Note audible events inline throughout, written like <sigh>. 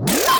Whoa!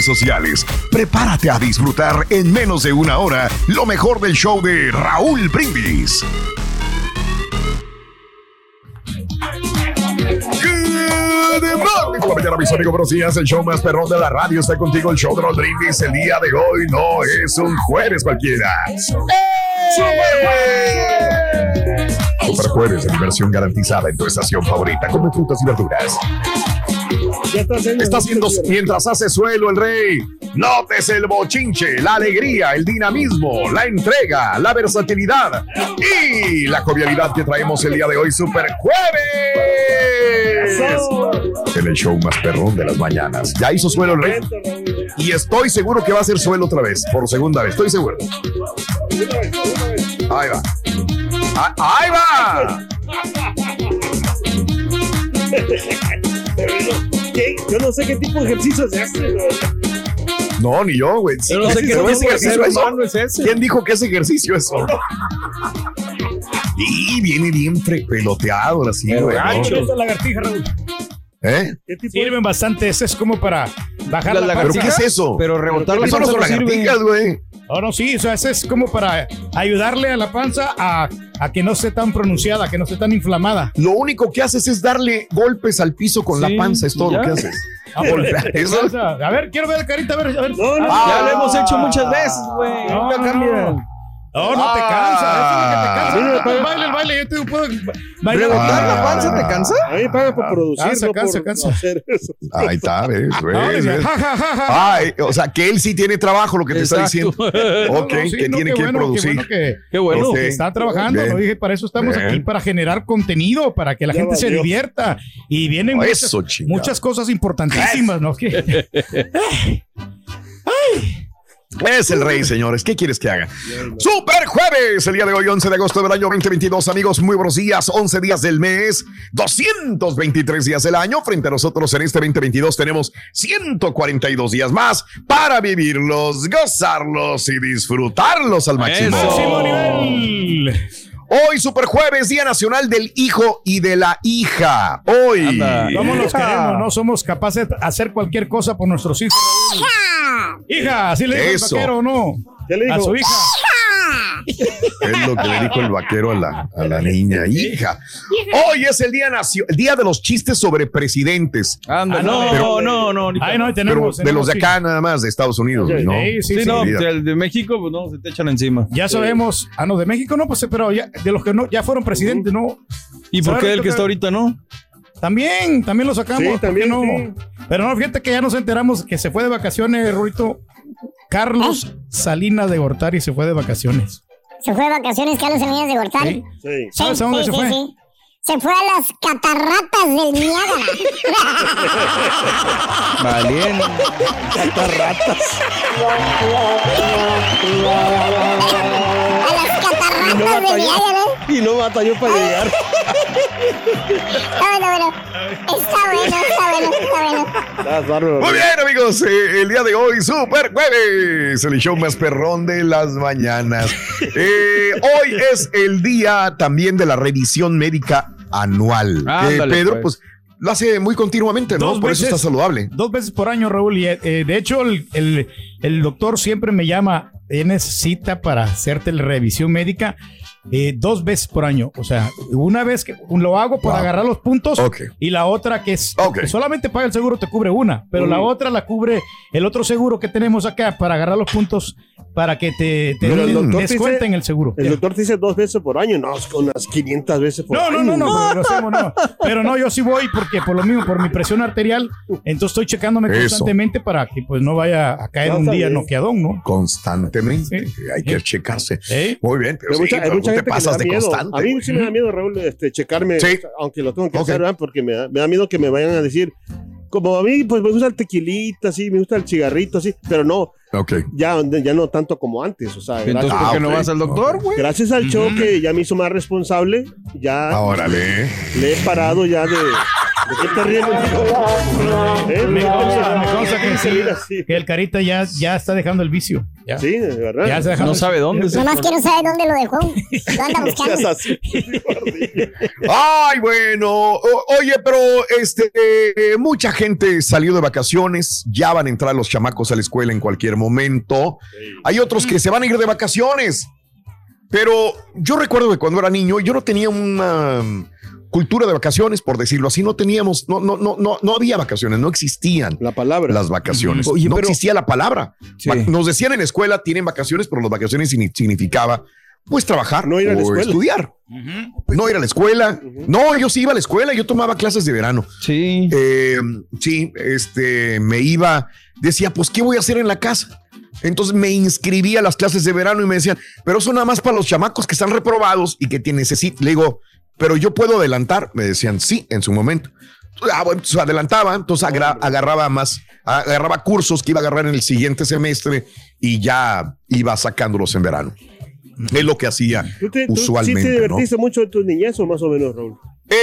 sociales. Prepárate a disfrutar en menos de una hora lo mejor del show de Raúl Brindis. Mañana, mis amigos. Buenos días. El show más perrón de la radio está contigo. El show de Raúl Brindis. El día de hoy no es un jueves cualquiera. Super jueves de diversión garantizada en tu estación favorita. Come frutas y verduras. Está haciendo mientras hace suelo el rey. Notes el bochinche, la alegría, el dinamismo, la entrega, la versatilidad y la jovialidad que traemos el día de hoy, Super Jueves. En el show más perrón de las mañanas. Ya hizo suelo el rey. Y estoy seguro que va a hacer suelo otra vez, por segunda vez, estoy seguro. Ahí va. Ah, ¡Ahí va! ¿Qué? Yo no sé qué tipo de ejercicio se hace. No, ni yo, güey. Yo no sé qué ¿Pero tipo ese de ejercicio eso? es ese. ¿Quién dijo que ese ejercicio es eso? <laughs> Y viene bien peloteado así, güey. ¿no? Lagartija, Raúl. ¿Eh? ¿Qué tipo Sirven bastante. Ese es como para bajar ¿Las la ¿Pero qué es eso? Pero rebotar la son sirve. lagartijas, güey. No, no, sí, o sea, ese es como para ayudarle a la panza a, a que no esté tan pronunciada, que no esté tan inflamada. Lo único que haces es darle golpes al piso con Sí, la panza, es todo ya. lo que haces. <laughs> A golpear, <laughs> eso. A ver, quiero ver, Carita, a ver, a ver. No, no, Ah, ya lo hemos hecho muchas veces, güey. No, no. No, no te Ah. cansa. Eso es lo que te cansa. el baile, el baile, yo te puedo bailar. ¿Rebotar Ah. la panza te cansa? A mí paga por producir, Cansa, no cansa, por cansa. hacer eso. Ahí está, ves, ves, Ah. Ay, o sea, que él sí tiene trabajo, lo que te está diciendo. Ok, <laughs> No, no, sí, que no, tiene qué que bueno, producir. Qué bueno que, Qué bueno. Que está trabajando. Bien. Lo dije, para eso estamos Bien. aquí, para generar contenido, para que la Ya gente se divierta. Y vienen muchas, Eso, muchas cosas importantísimas, ¿no? <laughs> Que- <laughs> Es el rey, señores. ¿Qué quieres que haga? Super jueves, el día de hoy, 11 de agosto del año 2022. Amigos, muy buenos días. 11 días del mes, 223 días del año. Frente a nosotros en este 2022 tenemos 142 días más para vivirlos, gozarlos y disfrutarlos al máximo. Hoy, Super Jueves, Día Nacional del Hijo y de la Hija. Hoy. Anda. ¿Cómo los queremos? No somos capaces de hacer cualquier cosa por nuestros hijos. Hija, así le dijo Eso. el vaquero, ¿o ¿no? ¿Qué le A dijo? su hija. Es lo que le dijo el vaquero a la, a la niña, hija. Hoy es el día, nacio- el día de los chistes sobre presidentes. Anda, Ah, no, pero- no, no. Ay, no, Pero tenemos. de los de acá nada más, de Estados Unidos, güey, ¿no? Sí, sí, Sí, sí. no, el de México, pues no, se te echan encima. Ya sabemos. Ah, no, de México no, pues, pero ya, de los que no, ya fueron presidentes, ¿no? ¿Y por ¿Sabe qué el que está ahorita no? También, también lo sacamos. Sí, ¿por qué también, no? sí. Pero no, fíjate que ya nos enteramos que se fue de vacaciones, Rurito. Carlos Salinas de Gortari se fue de vacaciones. Se fue de vacaciones Carlos Salinas de Gortari. Sí. Sí. ¿Sabes a dónde se fue? Se fue a las catarratas del Niágara. <laughs> Valiendo. Catarratas. a las catarratas Y no del. Niágara. Y no batalló para llegar. <laughs> Está bueno, bueno. Está bueno, está bueno, está. Muy bien, amigos. eh, el día de hoy, Super Jueves, el show más perrón de las mañanas. Eh, hoy es el día también de la revisión médica anual. Eh, Pedro, pues. pues. lo hace muy continuamente, ¿no? Dos Por eso está saludable. Dos veces por año, Raúl. Y eh, de hecho, el, el- el doctor siempre me llama. Tienes cita para hacerte la revisión médica eh, dos veces por año. O sea, una vez que lo hago para Wow. agarrar los puntos y la otra que es que solamente paga el seguro te cubre una, pero la otra la cubre el otro seguro que tenemos acá para agarrar los puntos para que te, te Pero el descuenten dice- el seguro. El doctor te dice dos veces por año, no, unas 500 veces por No, año. no, no, no, pero, lo hacemos, no. Pero no, yo sí voy porque por lo mismo, por mi presión arterial, entonces estoy checándome Eso. constantemente para que pues no vaya a caer No, un día bien. noqueadón, ¿no? Constantemente. Sí. Hay que Sí. checarse. ¿Eh? Muy bien, pero Hay mucha, mucha te que pasas da de miedo. constante. A mí güey. sí me da miedo, Raúl, este, checarme, Sí. aunque lo tengo que hacer, ¿verdad? porque me da, me da miedo que me vayan a decir, como a mí, pues me gusta el tequilita, así, me gusta el cigarrito, así, pero no, Ok. ya, ya no tanto como antes, o sea, Entonces, gracias, ¿por qué Ah, no vas al doctor, güey? gracias al show que ya me hizo más responsable, ya Órale. le he parado ya de... ¿De qué te ríes? ¿Eh? Me consta, me consta que, sí, que el carita ya, ya está dejando el vicio. Ya, Sí, de verdad. ya se deja No sabe dónde. Nomás que no sabe dónde lo dejó. Lo anda <laughs> buscando. así. <laughs> Ay, bueno. O- oye, pero este, eh, mucha gente salió de vacaciones. Ya van a entrar los chamacos a la escuela en cualquier momento. Hay otros que se van a ir de vacaciones. Pero yo recuerdo que cuando era niño, yo no tenía una cultura de vacaciones, por decirlo así. No teníamos, no, no, no, no, no había vacaciones, no existían La palabra. las vacaciones. Oye, no pero- existía la palabra. Sí. Nos decían en la escuela, tienen vacaciones, pero las vacaciones signi- significaba pues trabajar No ir a la o escuela. estudiar. No ir a la escuela. No, yo sí iba a la escuela, yo tomaba clases de verano. Sí. Eh, sí, este, me iba, decía, pues, ¿qué voy a hacer en la casa? Entonces me inscribí a las clases de verano y me decían, pero eso nada más para los chamacos que están reprobados y que te necesitan. Le digo, pero yo puedo adelantar. Me decían, sí, en su momento. Ah, bueno, adelantaba, entonces agra- agarraba más, agarraba cursos que iba a agarrar en el siguiente semestre y ya iba sacándolos en verano. Es lo que hacía ¿Tú, te, tú usualmente. sí te ¿no? divertiste mucho en tu niñez o más o menos, Raúl? Eh,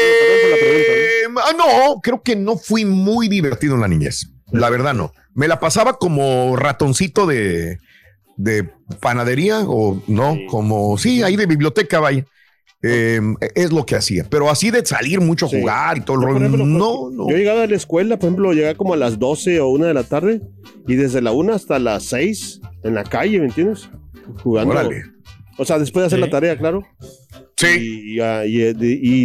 Perdón por la ah, no, creo que no fui muy divertido en la niñez. La verdad, no. Me la pasaba como ratoncito de, de panadería o no, Sí. como, sí, ahí de biblioteca, vaya. Eh, es lo que hacía. Pero así de salir mucho a Sí. jugar y todo el rollo. ejemplo, No, no. Yo llegaba a la escuela, por ejemplo, llegaba como a las 12 o 1 de la tarde y desde la 1 hasta las 6 en la calle, ¿me entiendes? Jugando. Órale. O sea, después de hacer Sí. la tarea, claro. Sí. Y, ah, y, y-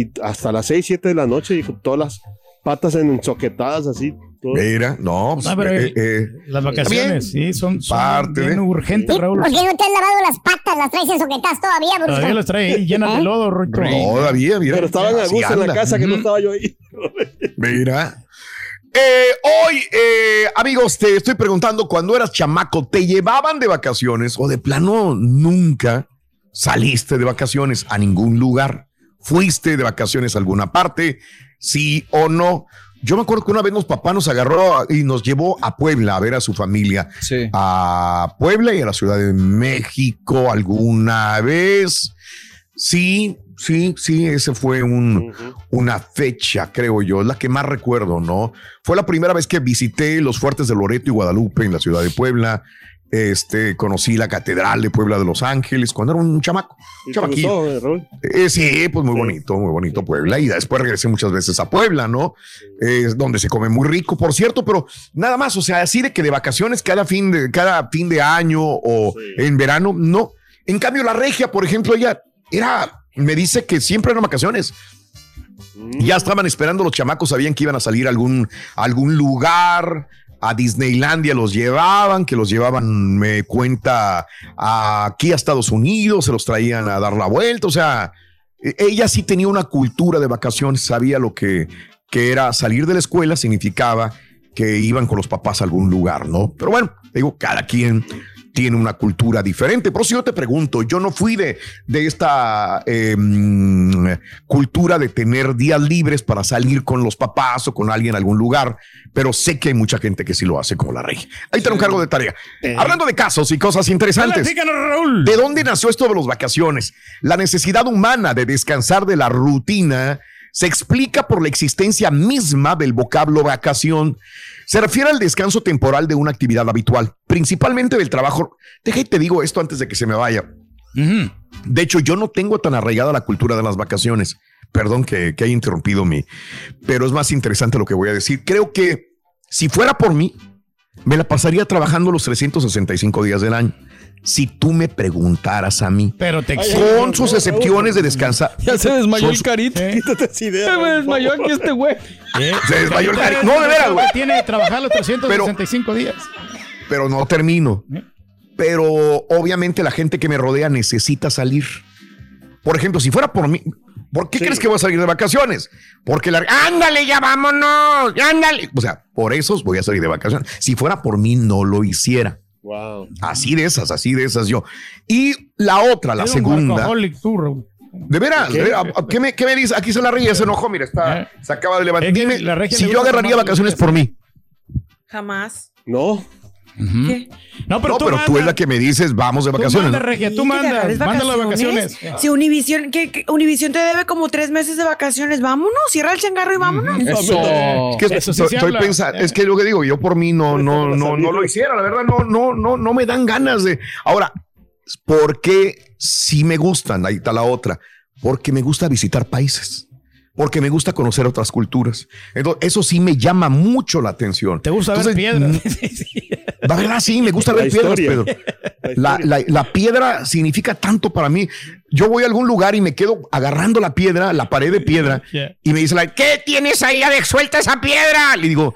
y hasta las 6, 7 de la noche y con todas las patas ensoquetadas así. todo. Mira, no, pues, No, pero eh, eh, Las vacaciones, sí, son, son Parte bien de- urgentes, ¿Y Raúl. ¿Por qué no te has lavado las patas? ¿Las traes ensoquetadas todavía, Todavía Brusco? las trae ahí <laughs> llenas de lodo, Ruito. todavía, mira. Pero estaban a gusto en la casa que no estaba yo ahí. <laughs> Mira. Eh, hoy, eh, amigos, te estoy preguntando, cuando eras chamaco, ¿te llevaban de vacaciones o de plano nunca saliste de vacaciones a ningún lugar? ¿Fuiste de vacaciones a alguna parte? ¿Sí o no? Yo me acuerdo que una vez los papás nos agarró y nos llevó a Puebla a ver a su familia. Sí. A Puebla y a la Ciudad de México alguna vez. Sí, sí, sí, ese fue un, una fecha, creo yo, es la que más recuerdo, ¿no? Fue la primera vez que visité los fuertes de Loreto y Guadalupe en la ciudad de Puebla. Este, conocí la Catedral de Puebla de Los Ángeles cuando era un chamaco. ¿Y te chamaquillo. eh? Eh, sí, pues muy bonito, muy bonito Puebla. Y después regresé muchas veces a Puebla, ¿no? Es donde se come muy rico, por cierto, pero nada más, o sea, así de que de vacaciones cada fin de, cada fin de año o Sí. en verano, no. En cambio, la regia, por ejemplo, ella era, me dice que siempre eran vacaciones. Ya estaban esperando los chamacos, sabían que iban a salir a algún, a algún lugar, a Disneylandia los llevaban, que los llevaban, me cuenta, aquí a Estados Unidos, se los traían a dar la vuelta, o sea, e- ella sí tenía una cultura de vacaciones, sabía lo que, que era salir de la escuela significaba que iban con los papás a algún lugar, ¿no? Pero bueno, digo, cada quien tiene una cultura diferente. Pero si yo te pregunto, yo no fui de, de esta eh, mm, cultura de tener días libres para salir con los papás o con alguien a algún lugar, pero sé que hay mucha gente que sí lo hace como la rey. Ahí te lo encargo de tarea. Hablando de casos y cosas interesantes. Raúl. ¿De dónde nació esto de las vacaciones? La necesidad humana de descansar de la rutina se explica por la existencia misma del vocablo vacación. Se refiere al descanso temporal de una actividad habitual, principalmente del trabajo. Deja y te digo esto antes de que se me vaya. De hecho, yo no tengo tan arraigada la cultura de las vacaciones. Perdón que, que haya interrumpido mi, pero es más interesante lo que voy a decir. Creo que si fuera por mí, me la pasaría trabajando los 365 días del año. Si tú me preguntaras a mí, Pero te con sus excepciones de descansar. Ya se desmayó el carito. Quítate esa idea. Se me desmayó aquí este güey. Se desmayó el cari- No, de veras, güey. Tiene que trabajar los 365 días. pero no termino. Pero obviamente la gente que me rodea necesita salir. Por ejemplo, si fuera por mí, ¿por qué crees que voy a salir de vacaciones? Porque la... Ándale, ya vámonos, ándale. O sea, por eso voy a salir de vacaciones. Si fuera por mí, no lo hiciera. Wow. Así de esas, así de esas yo. Y la otra, la segunda. tú. De veras, de veras, ¿qué me, qué me dice? Aquí se la reía, se enojó, mira, está, se acaba de levantar. Dime, la regia si yo agarraría vacaciones por mí. Jamás. No. ¿Qué? No, pero no, tú pero tú es la que me dices, vamos de Tú vacaciones. manda, ¿no? Regia, tú que manda. vacaciones. Si Univision, ¿qué, qué? Univision te debe como tres meses de vacaciones. Vámonos, cierra el changarro y vámonos. Eso. Es que Eso sí estoy, pensando, es que lo que digo, yo por mí no, no, no, no lo hiciera, la verdad, no, no, no, no me dan ganas de. Ahora, ¿por qué sí me gustan? Ahí está la otra. Porque me gusta visitar países. Porque me gusta conocer otras culturas. Entonces, eso sí me llama mucho la atención. ¿Te gusta ver Entonces, piedras? <laughs> La verdad, sí, me gusta La ver piedras. Pedro. La, la- la piedra significa tanto para mí. Yo voy a algún lugar y me quedo agarrando la piedra, la pared de piedra, <laughs> Yeah. y me dice, la, ¿qué tienes ahí? A ver, suelta esa piedra. Le digo,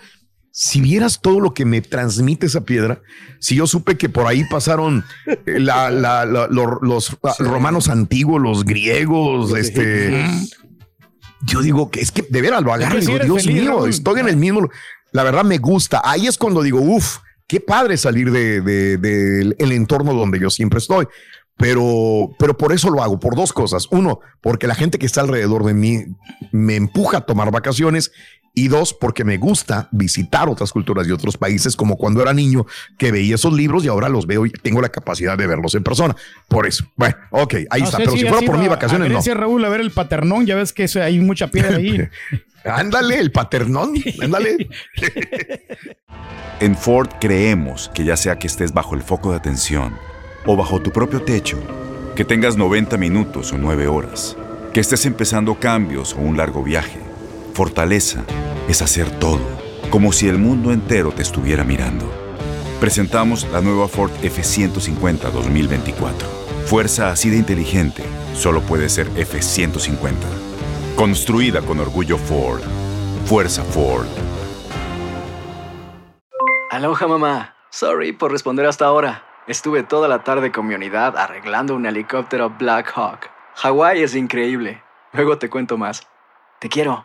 si vieras todo lo que me transmite esa piedra, si yo supe que por ahí pasaron eh, la- la- la- lo- los, romanos antiguos, los griegos, este... Yo digo que es que de veras lo agarro y digo, Dios feliz, mío, Raúl. estoy en el mismo. La verdad me gusta. Ahí es cuando digo, uff, qué padre salir de, de- del el entorno donde yo siempre estoy. Pero, pero por eso lo hago, por dos cosas. Uno, porque la gente que está alrededor de mí me empuja a tomar vacaciones. Y dos, porque me gusta visitar otras culturas y otros países, como cuando era niño, que veía esos libros y ahora los veo y tengo la capacidad de verlos en persona. Por eso. Bueno, ok, ahí No está. sé Pero si fuera por a- vacaciones a no. Raúl, a ver el paternón, ya ves que eso- hay mucha piedra ahí. <laughs> Ándale, el paternón. Ándale. En Ford creemos que ya sea que estés bajo el foco de atención o bajo tu propio techo, que tengas 90 minutos o 9 horas, que estés empezando cambios o un largo viaje, fortaleza es hacer todo, como si el mundo entero te estuviera mirando. Presentamos la nueva Ford F150 2024. Fuerza así de inteligente solo puede ser F150. Construida con orgullo Ford. Fuerza Ford. Aloha mamá. Sorry por responder hasta ahora. Estuve toda la tarde con mi unidad arreglando un helicóptero Black Hawk. Hawái es increíble. Luego te cuento más. Te quiero.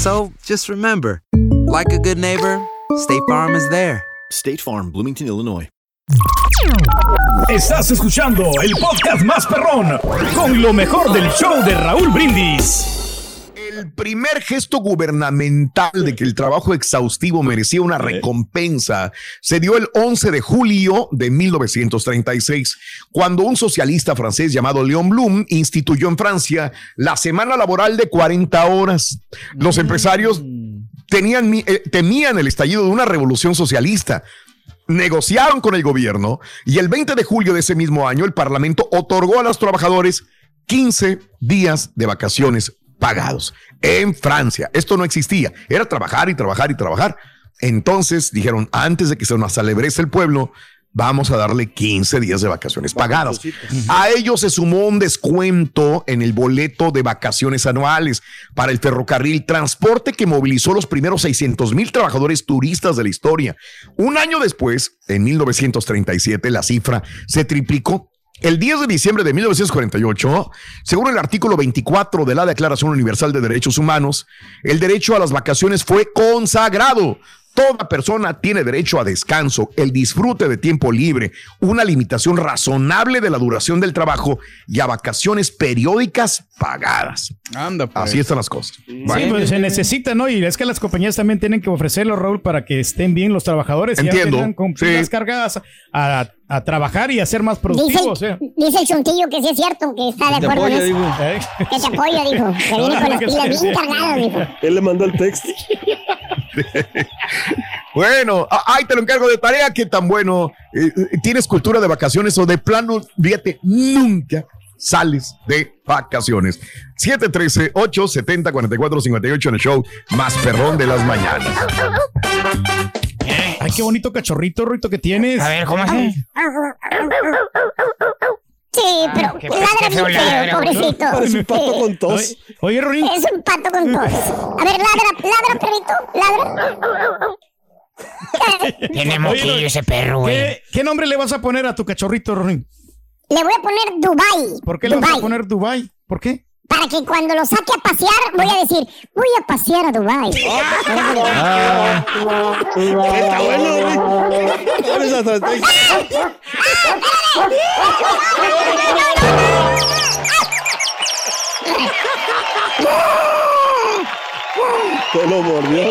So just remember, like a good neighbor, State Farm is there. State Farm, Bloomington, Illinois. Estás escuchando el podcast más perrón con lo mejor del show de Raúl Brindis. El primer gesto gubernamental de que el trabajo exhaustivo merecía una recompensa se dio el 11 de julio de 1936, cuando un socialista francés llamado Léon Blum instituyó en Francia la semana laboral de 40 horas. Los empresarios tenían, eh, temían el estallido de una revolución socialista. Negociaron con el gobierno y el 20 de julio de ese mismo año el Parlamento otorgó a los trabajadores 15 días de vacaciones pagados. En Francia. Esto no existía. Era trabajar y trabajar y trabajar. Entonces dijeron, antes de que se nos alebrece el pueblo, vamos a darle 15 días de vacaciones pagadas. A ello se sumó un descuento en el boleto de vacaciones anuales para el ferrocarril, transporte que movilizó los primeros 600 mil trabajadores turistas de la historia. Un año después, en 1937, la cifra se triplicó. El 10 de diciembre de 1948, según el artículo 24 de la Declaración Universal de Derechos Humanos, el derecho a las vacaciones fue consagrado Toda persona tiene derecho a descanso, el disfrute de tiempo libre, una limitación razonable de la duración del trabajo y a vacaciones periódicas pagadas. Anda, pues. Así están las cosas. Sí, pues se necesita, ¿no? Y es que las compañías también tienen que ofrecerlo, Raúl, para que estén bien los trabajadores. y ya Entiendo, con sí. cargadas a, a trabajar y a ser más productivos. Dice, ¿eh? dice el chuntillo que sí es cierto, que está de acuerdo en apoya, eso. digo. ¿Eh? Que te apoya, dijo. <laughs> Que viene con las pilas bien cargadas, dijo. Él le mandó el texto. <laughs> Bueno, a- ahí te lo encargo de tarea. ¿Qué tan bueno eh, eh, tienes cultura de vacaciones o de plano, fíjate, nunca sales de vacaciones? 713-870-4458 en el show más perrón de las mañanas. Ay, qué bonito cachorrito, Ruito, que tienes. A ver, ¿cómo así? Sí, pero qué- ladra bien feo, ladra, pobrecito. Parece un pato con tos. Oye, Ruin. Es un pato con tos. A ver, ladra, ladra, perrito, ladra. <laughs> Tiene moquillo ese perro, güey. ¿Qué, qué nombre le vas a poner a tu cachorrito, Ruin? Le voy a poner Dubai. ¿Por qué le vas a poner Dubai? ¿Por qué? Para que cuando lo saque a pasear, voy a decir, voy a pasear a Dubai. Ah. Está bueno, güey. ¿Cuál es la estrategia? Te lo mordió.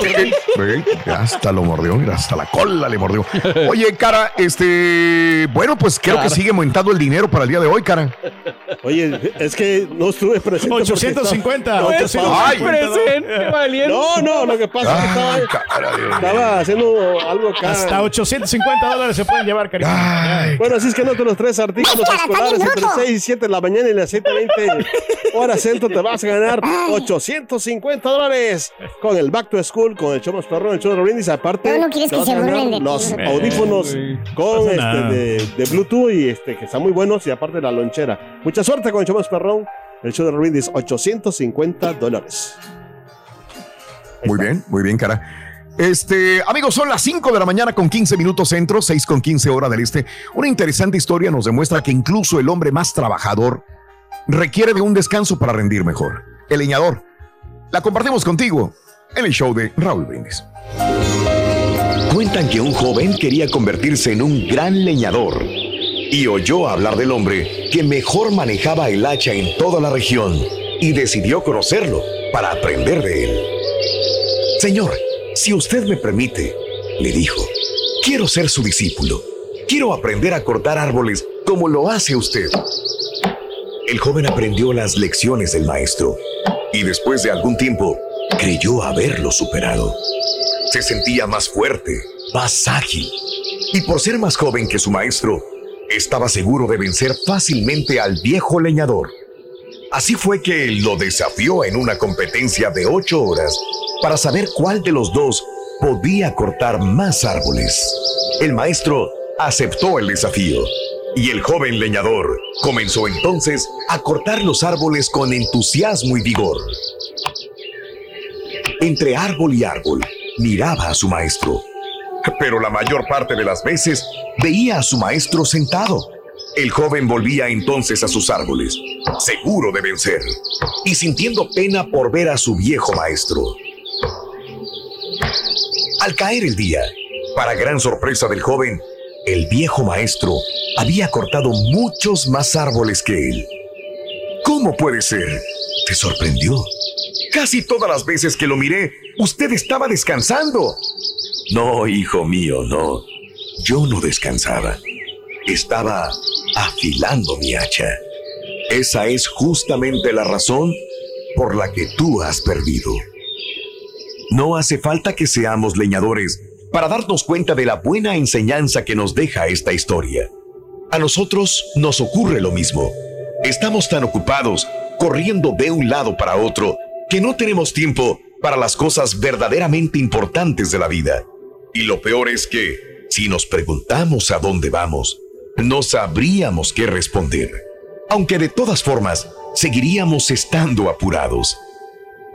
Ve, Hasta lo mordió, mira, hasta la cola le mordió. Oye, cara, este, bueno, pues creo que Cara. sigue aumentando el dinero para el día de hoy, cara. Oye, es que no estuve presente. porque 850, estaba- 850 Ay. No, no, lo que pasa es que estaba, Ay, cara estaba haciendo algo acá. Hasta 850 dólares se pueden llevar, cariño. Bueno, así es que no te los tres artículos escolares entre bruto. 6 y 7 de la mañana y las 7.20 horas centro te vas a ganar 850 dólares con el Back to School, con el show más perrón, el show de brindis. Aparte, No, no quieres que se de los Eh, audífonos con este de Bluetooth y este que están muy buenos y aparte la lonchera. Mucha suerte con el show más perrón, el show de brindis, 850 dólares. Muy bien, muy bien, cara. Este, amigos, son las 5 de la mañana con 15 minutos centro, 6 con 15 hora del este. Una interesante historia nos demuestra que incluso el hombre más trabajador requiere de un descanso para rendir mejor. El leñador. La compartimos contigo en el show de Raúl Brindis. Cuentan que un joven quería convertirse en un gran leñador y oyó hablar del hombre que mejor manejaba el hacha en toda la región y decidió conocerlo para aprender de él. Señor, si usted me permite, le dijo, quiero ser su discípulo. Quiero aprender a cortar árboles como lo hace usted. El joven aprendió las lecciones del maestro y después de algún tiempo creyó haberlo superado. Se sentía más fuerte, más ágil y por ser más joven que su maestro, estaba seguro de vencer fácilmente al viejo leñador. Así fue que lo desafió en una competencia de ocho horas para saber cuál de los dos podía cortar más árboles. El maestro aceptó el desafío y el joven leñador comenzó entonces a cortar los árboles con entusiasmo y vigor. Entre árbol y árbol miraba a su maestro, pero la mayor parte de las veces veía a su maestro sentado. El joven volvía entonces a sus árboles, seguro de vencer, y sintiendo pena por ver a su viejo maestro. Al caer el día, para gran sorpresa del joven, el viejo maestro había cortado muchos más árboles que él. ¿Cómo puede ser? Te sorprendió. Casi todas las veces que lo miré, usted estaba descansando. No, hijo mío, no. Yo no descansaba. Estaba afilando mi hacha. Esa es justamente la razón por la que tú has perdido. No hace falta que seamos leñadores para darnos cuenta de la buena enseñanza que nos deja esta historia. A nosotros nos ocurre lo mismo. Estamos tan ocupados corriendo de un lado para otro que no tenemos tiempo para las cosas verdaderamente importantes de la vida. Y lo peor es que, si nos preguntamos a dónde vamos, no sabríamos qué responder. Aunque de todas formas, seguiríamos estando apurados.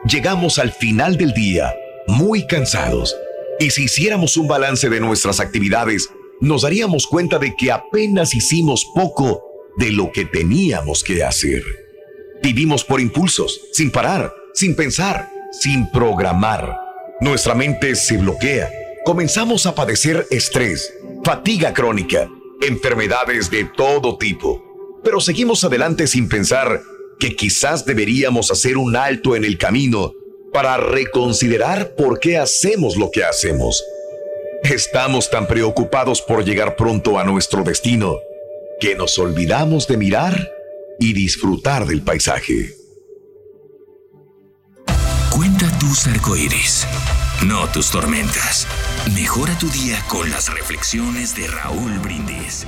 Llegamos al final del día muy cansados. Y si hiciéramos un balance de nuestras actividades, nos daríamos cuenta de que apenas hicimos poco de lo que teníamos que hacer. Vivimos por impulsos, sin parar, sin pensar, sin programar. Nuestra mente se bloquea. Comenzamos a padecer estrés, fatiga crónica, enfermedades de todo tipo. Pero seguimos adelante sin pensar que quizás deberíamos hacer un alto en el camino para reconsiderar por qué hacemos lo que hacemos. Estamos tan preocupados por llegar pronto a nuestro destino que nos olvidamos de mirar y disfrutar del paisaje. Cuenta tus arcoíris, no tus tormentas. Mejora tu día con las reflexiones de Raúl Brindis.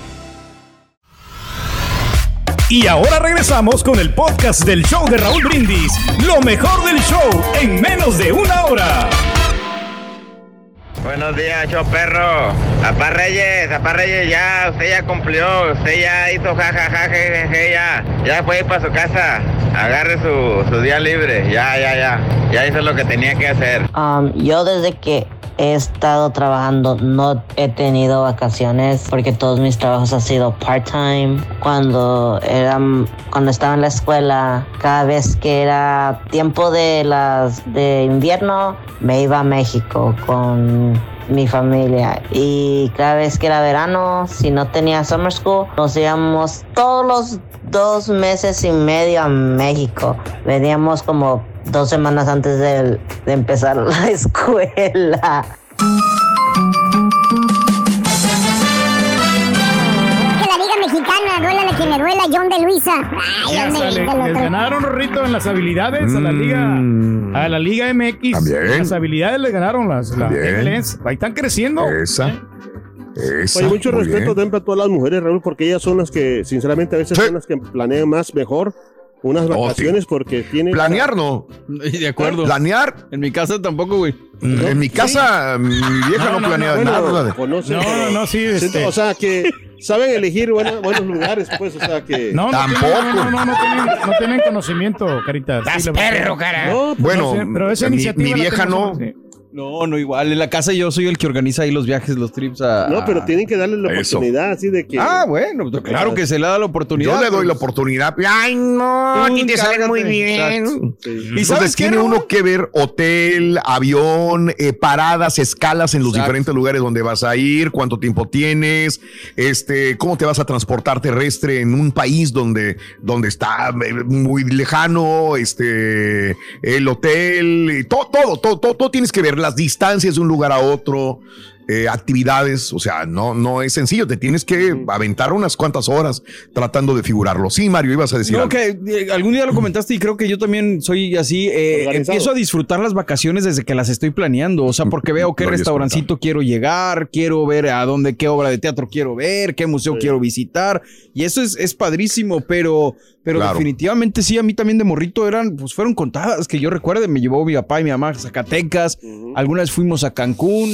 Y ahora regresamos con el podcast del show de Raúl Brindis. Lo mejor del show en menos de una hora. Buenos días, show perro. Apá Reyes, Apá Reyes, ya, usted ya cumplió, usted ya hizo jajaja, jejeje, ya. Ya fue para su casa. Agarre su, su día libre, ya, ya, ya. Ya hizo lo que tenía que hacer. Um, yo desde que he estado trabajando no he tenido vacaciones porque todos mis trabajos han sido part-time. Cuando, cuando estaba en la escuela, cada vez que era tiempo de, las, de invierno, me iba a México con mi familia y cada vez que era verano, si no tenía summer school, nos íbamos todos los dos meses y medio a México. Veníamos como dos semanas antes de, de empezar la <laughs> escuela. Que la liga mexicana, duela John de Luisa. Ay, Ya ¿dónde sale, viste el les ganaron Rorrito en las habilidades a la liga a la liga MX. También. Las habilidades le ganaron las la También. MLS. Ahí están creciendo. Esa. Esa. Oye, mucho respeto bien. también para todas las mujeres, Raúl, porque ellas son las que, sinceramente, a veces son las que planean más mejor unas Oh, vacaciones porque tienen... Planear no. <laughs> De acuerdo. Planear. En mi casa tampoco, güey. En mi casa, mi vieja no, planea bueno, nada. conoce- No, no, no, sí, este- O sea, que saben elegir buenos lugares, pues, o sea, que... No, no tienen, no, no, no, tienen, no tienen conocimiento, Carita. Estás la- perro, cara. No, pues Bueno, no sé, pero esa mi- iniciativa mi vieja no. sí. No, no, igual. En la casa yo soy el que organiza ahí los viajes, los trips a. No, pero tienen que darle la Eso. oportunidad, así de que... Ah, bueno, pues, claro que se le da la oportunidad. Yo le doy la pues. oportunidad. Ay, no, aquí te sale muy bien. Sí. ¿Y Entonces sabes qué, tiene no? uno que ver hotel, avión, eh, paradas, escalas en los Exacto. diferentes lugares donde vas a ir, cuánto tiempo tienes, este, cómo te vas a transportar terrestre en un país donde, donde está eh, muy lejano, este, el hotel, y todo, todo, todo, todo, todo tienes que ver las distancias de un lugar a otro. eh, actividades, o sea, no, no es sencillo, te tienes que aventar unas cuantas horas tratando de figurarlo. Sí, Mario, ibas a decir No, algo. que eh, algún día lo comentaste y creo que yo también soy así. eh, empiezo a disfrutar las vacaciones desde que las estoy planeando. O sea, porque veo qué restaurancito quiero llegar, quiero ver a dónde, qué obra de teatro quiero ver, qué museo Sí. quiero visitar. Y eso es, es padrísimo, pero, pero Claro. definitivamente sí, a mí también de morrito eran, pues fueron contadas que yo recuerde. Me llevó mi papá y mi mamá a Zacatecas. Alguna vez fuimos a Cancún.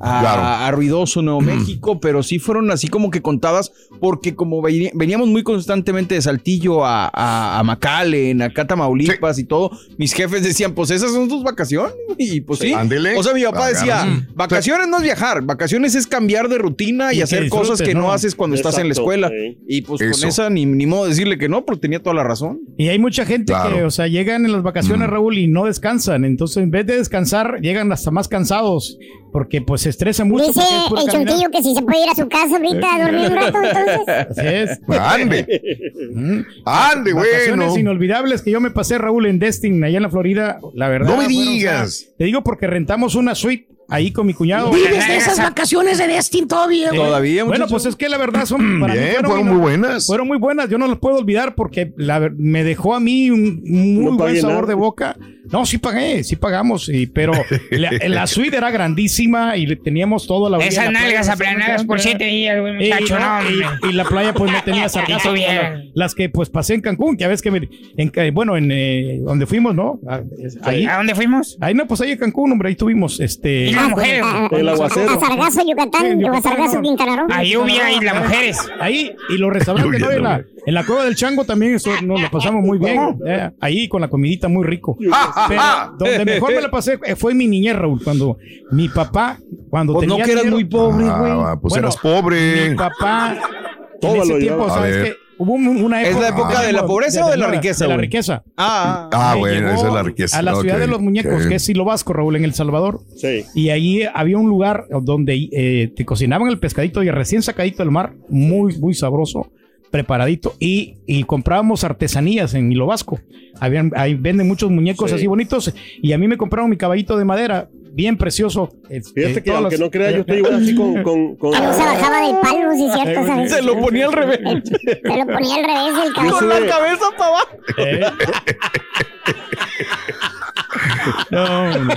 A, Claro. a Ruidoso, Nuevo México, pero sí fueron así como que contadas, porque como veníamos muy constantemente de Saltillo a, a, a McAllen, acá a Tamaulipas y todo, mis jefes decían, pues esas son tus vacaciones, y pues sí. Ándele. O sea, mi papá decía, vacaciones no es viajar, vacaciones es cambiar de rutina y, hacer cosas que no, ¿no? haces cuando estás en la escuela. sí. Y pues Eso. con esa ni, ni modo de decirle que no, porque tenía toda la razón. Y hay mucha gente Claro. que, o sea, llegan en las vacaciones, Raúl, y no descansan. Entonces, en vez de descansar, llegan hasta más cansados porque pues se estresan mucho. Dice el chuntillo que si se puede ir a su casa ahorita a dormir un rato, entonces. <laughs> Así es. Ande. Ande, Vacaciones bueno. inolvidables que yo me pasé, Raúl, en Destin, allá en la Florida. La verdad. No me fueron, o sea, digas. te digo porque rentamos una suite ahí con mi cuñado. ¿Vives de esas vacaciones de Destin todavía, güey? Bueno, pues es que la verdad son <clears throat> para mí Bien, fueron muy buenas. Fueron muy buenas, yo no las puedo olvidar porque la me dejó a mí un muy No buen sabor nada. de boca. No, sí pagué, sí pagamos, y- pero <laughs> la, la suite era grandísima y teníamos todo la Esas nalgas aplanadas por siete días, güey, Y, muchacho, no, no, y- y la playa pues no tenía sargazo bien. las que pues pasé en Cancún, que a veces que me, en, Ca- bueno, en eh, donde fuimos, ¿no? Ah, es- Ahí, ¿A dónde fuimos? Ahí no, pues ahí en Cancún, hombre, ahí tuvimos este ¿Y las mujeres? El aguacero. A Sargazo, Yucatán, a Sargazo, Quintana Roo. A lluvia y las mujeres. Ahí, y los restaurantes, ¿no? En la, en la cueva del chango también eso nos lo pasamos muy bien. eh, ahí con la comidita muy rico. <laughs> Pero donde mejor me la pasé eh, fue mi niñez, Raúl, cuando mi papá, cuando Pues no tenía que eras dinero- muy pobre, güey. Ah, pues Bueno, eras pobre. Mi papá, Todo en ese lo tiempo, ¿sabes qué? Hubo un- una ¿Es época. la época de la pobreza o de la no, riqueza, De la riqueza. Ah, Ah, bueno, esa es la riqueza. A la ciudad de los muñecos, que es Silo Vasco, Raúl, en El Salvador. Sí. Y ahí había un lugar donde eh, te cocinaban el pescadito y recién sacadito del mar, muy, muy sabroso, preparadito. Y, y comprábamos artesanías en Hilo Vasco. Habían, ahí venden muchos muñecos Sí. así bonitos. Y a mí me compraron mi caballito de madera, bien precioso. este, Fíjate que todas aunque las- no creas, yo estoy igual así con... con, <laughs> con- Que no se bajaba del palo, sí, cierto, ¿sabes? Se lo ponía al revés. <laughs> Se lo ponía al revés el Yo caballo. Con la cabeza para abajo. Eh. <laughs> No.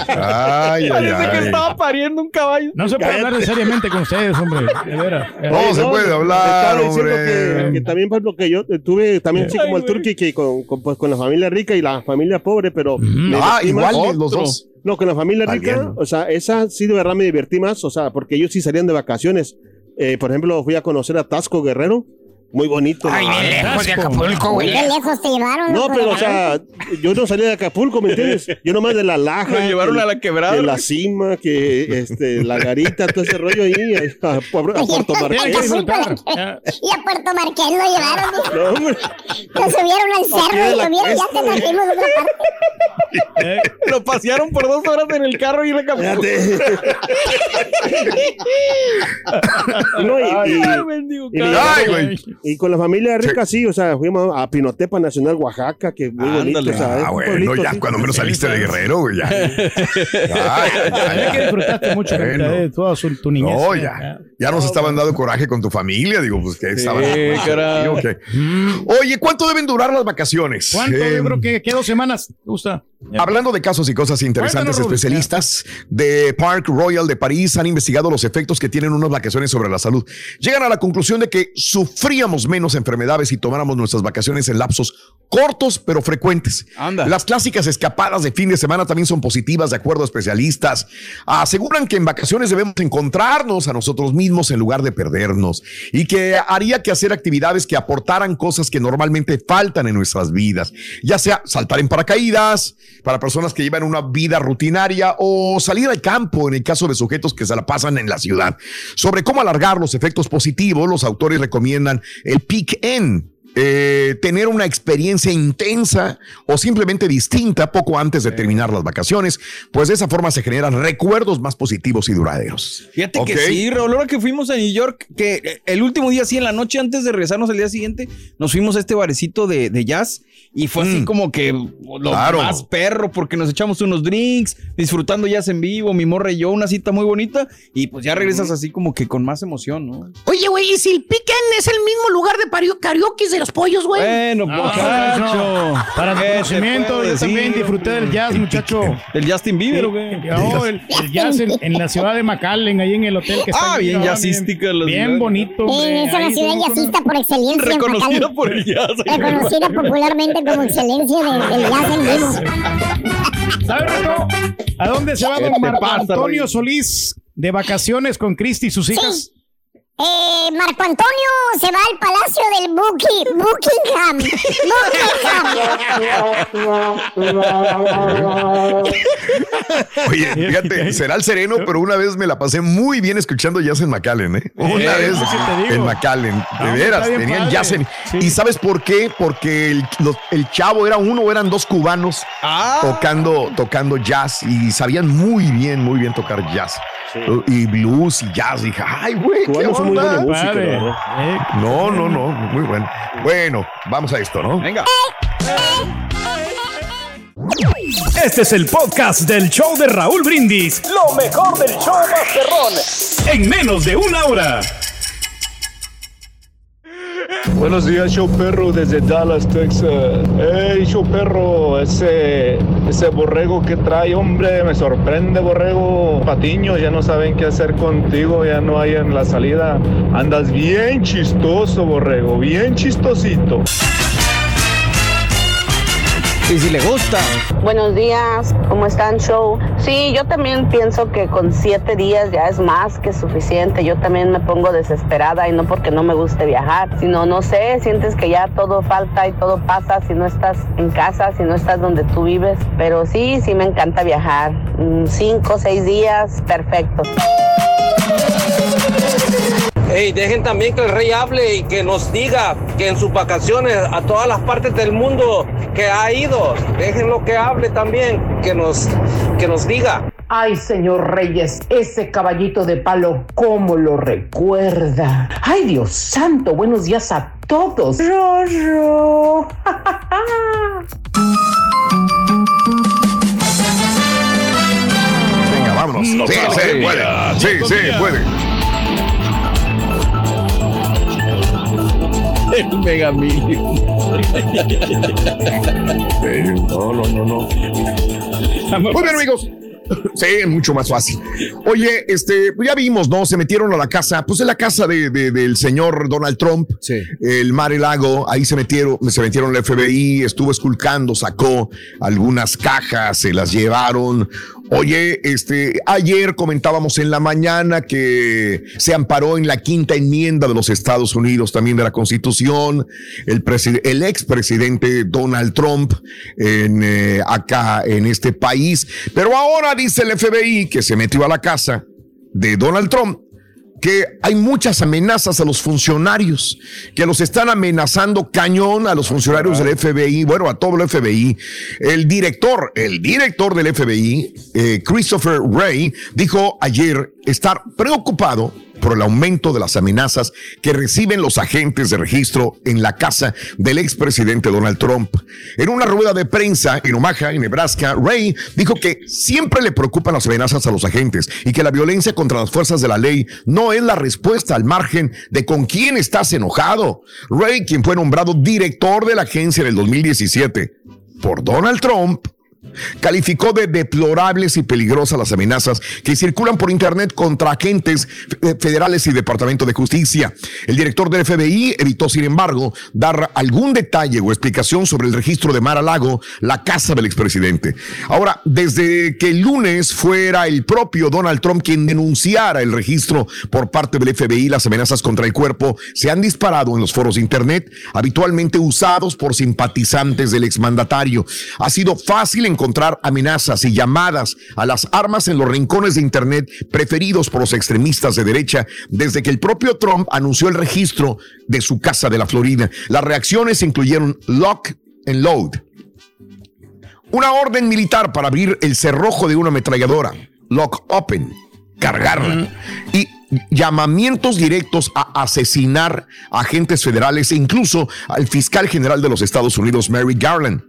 Ay, ay, Parece que ay. estaba pariendo un caballo. no se puede hablar seriamente con ustedes, hombre. De veras. No se puede hablar, hombre. que, que también, por ejemplo, que yo eh, tuve también así Ay, como el turqui, que con, con, pues, con la familia rica y la familia pobre, pero... me Ah, igual los dos. No, con la familia rica, o sea, esa sí de verdad me divertí más, o sea, porque ellos sí salían de vacaciones. Eh, por ejemplo, fui a conocer a Tasco Guerrero, muy bonito. Ay, ¿no? bien lejos de Acapulco, güey. Qué lejos te llevaron. No, pero, o de sea, yo no salía de Acapulco, ¿me entiendes? <laughs> Yo nomás de la laja. Lo llevaron a la quebrada, Que la cima, que este, la garita, todo ese rollo ahí, a, a- a Puerto Marqués. Acapulco. Y a Puerto Marqués lo llevaron. <laughs> No, hombre. Lo subieron al cerro de y lo vieron, ya te trajimos de otra parte. <laughs> Lo pasearon por dos horas en el carro y le cambió. Fíjate. No, y- y- Ay, mendigo y, carro. Ay, güey. Y con la familia rica, sí, o sea, fuimos a Pinotepa Nacional, Oaxaca, que muy bonito. Ándale. O sea, Ah, bueno, pueblito ya cuando menos saliste de Guerrero, güey, ya. Ya, que disfrutaste mucho Bueno. De toda su, tu niñez. No, eh, ya. Ya nos estaban dando coraje con tu familia. Digo, pues que estaban. caray. Ok. Oye, ¿cuánto deben durar las vacaciones? ¿Cuánto? Eh, Yo creo que, que dos semanas. ¿Te gusta? Hablando de casos y cosas interesantes, especialistas de Park Royal de París han investigado los efectos que tienen unas vacaciones sobre la salud. Llegan a la conclusión de que menos enfermedades si tomáramos nuestras vacaciones en lapsos cortos pero frecuentes. Anda. Las clásicas escapadas de fin de semana también son positivas, de acuerdo a especialistas. Aseguran que en vacaciones debemos encontrarnos a nosotros mismos en lugar de perdernos y que haría que hacer actividades que aportaran cosas que normalmente faltan en nuestras vidas, ya sea saltar en paracaídas para personas que llevan una vida rutinaria o salir al campo en el caso de sujetos que se la pasan en la ciudad. Sobre cómo alargar los efectos positivos, los autores recomiendan el Peak N eh, tener una experiencia intensa o simplemente distinta poco antes de terminar las vacaciones, pues de esa forma se generan recuerdos más positivos y duraderos. Fíjate que sí, Raúl, ahora que fuimos a New York, que eh, el último día, sí, en la noche antes de regresarnos el día siguiente, nos fuimos a este barecito de, de jazz y fue así Mm. como que lo Claro. más perro, porque nos echamos unos drinks, disfrutando jazz en vivo, mi morra y yo, una cita muy bonita, y pues ya regresas así como que con más emoción, ¿no? Oye, güey, ¿y si el Piquen es el mismo lugar de karaoke de los pollos, güey? Bueno, muchacho. Para tu ¿Qué te conocimiento, yo también disfruté del jazz, muchacho. ¿El Justin Bieber o qué? No, el, el jazz en, en la ciudad de McAllen, ahí en el hotel que está. Ah, bien jazzística la Bien bonito. Es una ahí ciudad jazzista por excelencia. Reconocida por el jazz. Reconocida popularmente como excelencia del, del jazz en vivo. ¿Sabes? ¿A dónde se va ¿Qué don Antonio? Solís de vacaciones con Cristi y sus hijas? Eh, Marco Antonio se va al palacio del Bucky, Buckingham. Buckingham. Oye, fíjate, será el sereno, pero una vez me la pasé muy bien escuchando jazz en McAllen, ¿eh? Una Eh, vez en McAllen, de Ah, veras, tenían jazz en... Sí. ¿Y sabes por qué? Porque el, los- el chavo era uno o eran dos cubanos Ah. tocando, tocando jazz y sabían muy bien, muy bien tocar jazz. Y blues y jazz. Y dije, ay, güey, qué son muy onda?" buena música, Padre. Eh, No, no, no, muy bueno. Bueno, vamos a esto, ¿no? Venga. Este es el podcast del show de Raúl Brindis. Lo mejor del show Masterrón. En menos de una hora. Buenos días, show perro, desde Dallas, Texas. Hey, show perro, ese, ese borrego que trae, hombre, me sorprende, borrego. Patiño, ya no saben qué hacer contigo, ya no hay en la salida. Andas bien chistoso, borrego, bien chistosito. Y si le gusta. Buenos días, ¿cómo están, show? Sí, yo también pienso que con siete días ya es más que suficiente. Yo también me pongo desesperada y no porque no me guste viajar, sino, no sé, sientes que ya todo falta y todo pasa si no estás en casa, si no estás donde tú vives. Pero sí, sí me encanta viajar. Mm, Cinco, seis días, perfecto. Ey, dejen también que el rey hable y que nos diga que en sus vacaciones a todas las partes del mundo que ha ido, déjenlo que hable también, que nos, que nos diga. Ay, señor Reyes, ese caballito de palo, ¿cómo lo recuerda? Ay, Dios santo, buenos días a todos. Rorro. Venga, vámonos. No sí, se que puede. Sí, sí, puede. El Mega Million. No, no, no, no. Muy bien, amigos. Sí, mucho más fácil. Oye, este, pues ya vimos, ¿no? Se metieron a la casa, pues en la casa de, de- del señor Donald Trump, el Mar y Lago, ahí se metieron, se metieron el FBI, estuvo esculcando, sacó algunas cajas, se las llevaron. Oye, este, ayer comentábamos en la mañana que se amparó en la quinta enmienda de los Estados Unidos, también de la Constitución, el, preside- el expresidente Donald Trump en, eh, acá en este país. Pero ahora dice el FBI que se metió a la casa de Donald Trump que hay muchas amenazas a los funcionarios, que los están amenazando cañón a los funcionarios del FBI, bueno, a todo el FBI. El director, el director del FBI, eh, Christopher Wray, dijo ayer estar preocupado por el aumento de las amenazas que reciben los agentes de registro en la casa del expresidente Donald Trump. En una rueda de prensa en Omaha, en Nebraska, Ray dijo que siempre le preocupan las amenazas a los agentes y que la violencia contra las fuerzas de la ley no es la respuesta al margen de con quién estás enojado. Ray, quien fue nombrado director de la agencia en el 2017 por Donald Trump, calificó de deplorables y peligrosas las amenazas que circulan por Internet contra agentes federales y Departamento de Justicia. El director del FBI evitó, sin embargo, dar algún detalle o explicación sobre el registro de Mar a Lago, la casa del expresidente. Ahora, desde que el lunes fuera el propio Donald Trump quien denunciara el registro por parte del FBI, las amenazas contra el cuerpo se han disparado en los foros Internet, habitualmente usados por simpatizantes del exmandatario. Ha sido fácil encontrar amenazas y llamadas a las armas en los rincones de Internet preferidos por los extremistas de derecha desde que el propio Trump anunció el registro de su casa de la Florida. Las reacciones incluyeron lock and load, una orden militar para abrir el cerrojo de una ametralladora, lock open, cargarla y llamamientos directos a asesinar agentes federales e incluso al fiscal general de los Estados Unidos, Mary Garland.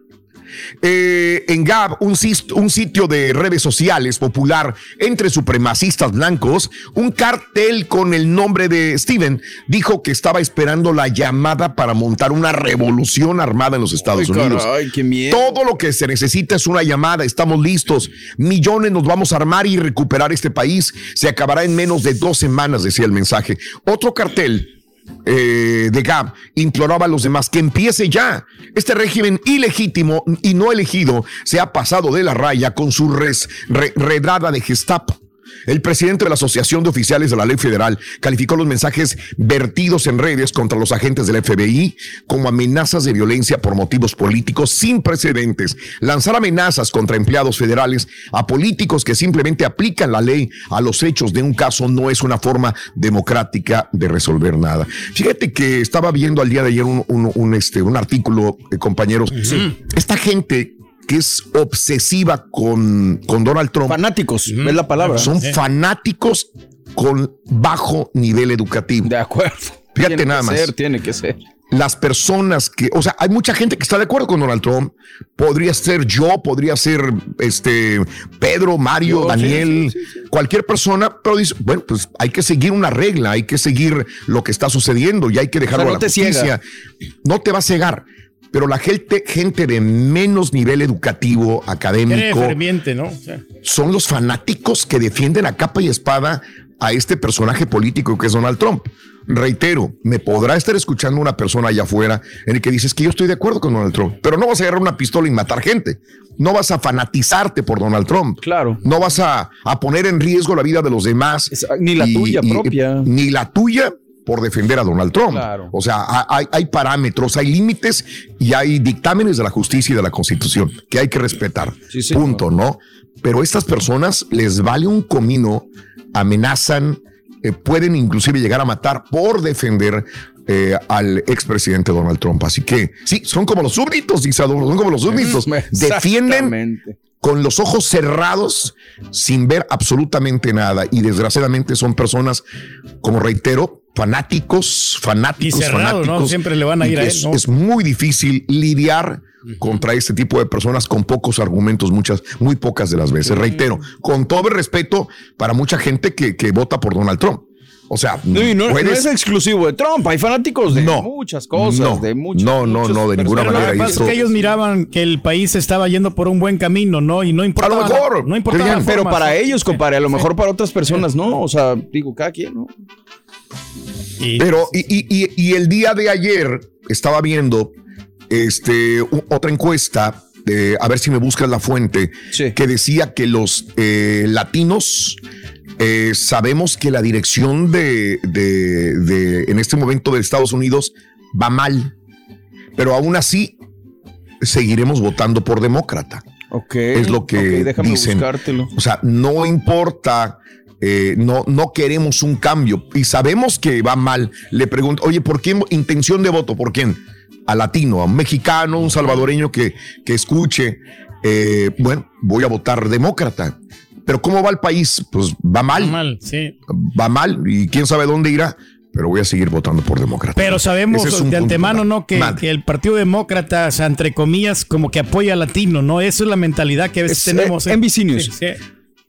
Eh, en Gab, un, sitio de redes sociales popular entre supremacistas blancos, un cartel con el nombre de Steven dijo que estaba esperando la llamada para montar una revolución armada en los Estados Ay, Unidos. caray, qué miedo. Todo lo que se necesita es una llamada, estamos listos. Millones nos vamos a armar y recuperar este país. Se acabará en menos de dos semanas, decía el mensaje. Otro cartel eh, de Gab imploraba a los demás que empiece ya. Este régimen ilegítimo y no elegido se ha pasado de la raya con su res- re- redada de Gestapo. El presidente de la Asociación de Oficiales de la Ley Federal calificó los mensajes vertidos en redes contra los agentes del FBI como amenazas de violencia por motivos políticos sin precedentes. Lanzar amenazas contra empleados federales a políticos que simplemente aplican la ley a los hechos de un caso no es una forma democrática de resolver nada. Fíjate que estaba viendo al día de ayer un, un- un, este, un artículo, eh, compañeros. Esta gente que es obsesiva con, con Donald Trump. Fanáticos, es la palabra. Son Sí. fanáticos con bajo nivel educativo. De acuerdo. Fíjate Tiene nada que más. ser, tiene que ser. las personas que, o sea, hay mucha gente que está de acuerdo con Donald Trump. Podría ser yo, podría ser este Pedro, Mario, Yo, Daniel, sí, sí, cualquier persona, pero dice, bueno, pues hay que seguir una regla, hay que seguir lo que está sucediendo y hay que dejarlo no a la te ciega. No te va a cegar. Pero la gente, gente de menos nivel educativo, académico, ferviente, ¿no? O sea, son los fanáticos que defienden a capa y espada a este personaje político que es Donald Trump. Reitero, me podrá estar escuchando una persona allá afuera en el que dices que yo estoy de acuerdo con Donald Trump, pero no vas a agarrar una pistola y matar gente. No vas a fanatizarte por Donald Trump. Claro. No vas a, a poner en riesgo la vida de los demás. ni la tuya propia. Ni la tuya por defender a Donald Trump. Claro. O sea, ha- hay, hay parámetros, hay límites y hay dictámenes de la justicia y de la constitución que hay que respetar. Punto, ¿no? Pero estas personas les vale un comino, amenazan, eh, pueden inclusive llegar a matar por defender eh, al expresidente Donald Trump. Así que sí, son como los súbditos, dice Adolfo, son como los súbditos. <laughs> Defienden con los ojos cerrados sin ver absolutamente nada. Y desgraciadamente son personas, como reitero, fanáticos, fanáticos, Y cerrado, ¿no? fanáticos. Siempre le van a ir a él, es, ¿no? es muy difícil lidiar contra este tipo de personas con pocos argumentos, muchas, muy pocas de las veces. Reitero, con todo el respeto para mucha gente que, que vota por Donald Trump. O sea, No, no, no es exclusivo de Trump, hay fanáticos de No. muchas cosas, No. de muchos. No, no, muchos no, de ninguna Pero lo manera. que es que ellos miraban que el país estaba yendo por un buen camino, ¿no? Y no importaba. mejor, no importaba Pero forma, para sí. ellos, compadre, a lo mejor para otras personas no. O sea, digo, cada quien, ¿no? Pero, y, y- y- y el día de ayer estaba viendo este, otra encuesta, eh, a ver si me buscas la fuente, que decía que los eh, latinos eh, sabemos que la dirección de, de- de- en este momento de Estados Unidos va mal, pero aún así seguiremos votando por demócrata. Ok. Es lo que déjame dicen. buscártelo. O sea, no importa, eh, no, no queremos un cambio y sabemos que va mal. Le pregunto, oye, ¿por qué intención de voto? ¿Por quién? A latino, a un mexicano, un salvadoreño que, que escuche, eh, bueno, voy a votar demócrata. Pero ¿cómo va el país? Pues va mal. Va mal, sí. Va mal y quién sabe dónde irá, pero voy a seguir votando por demócrata. Pero sabemos es de antemano, ¿no? Que, el Partido Demócrata, o sea, entre comillas, como que apoya al latino, ¿no? Eso es la mentalidad que a veces Es, tenemos. eh, NBC News. Sí, sí.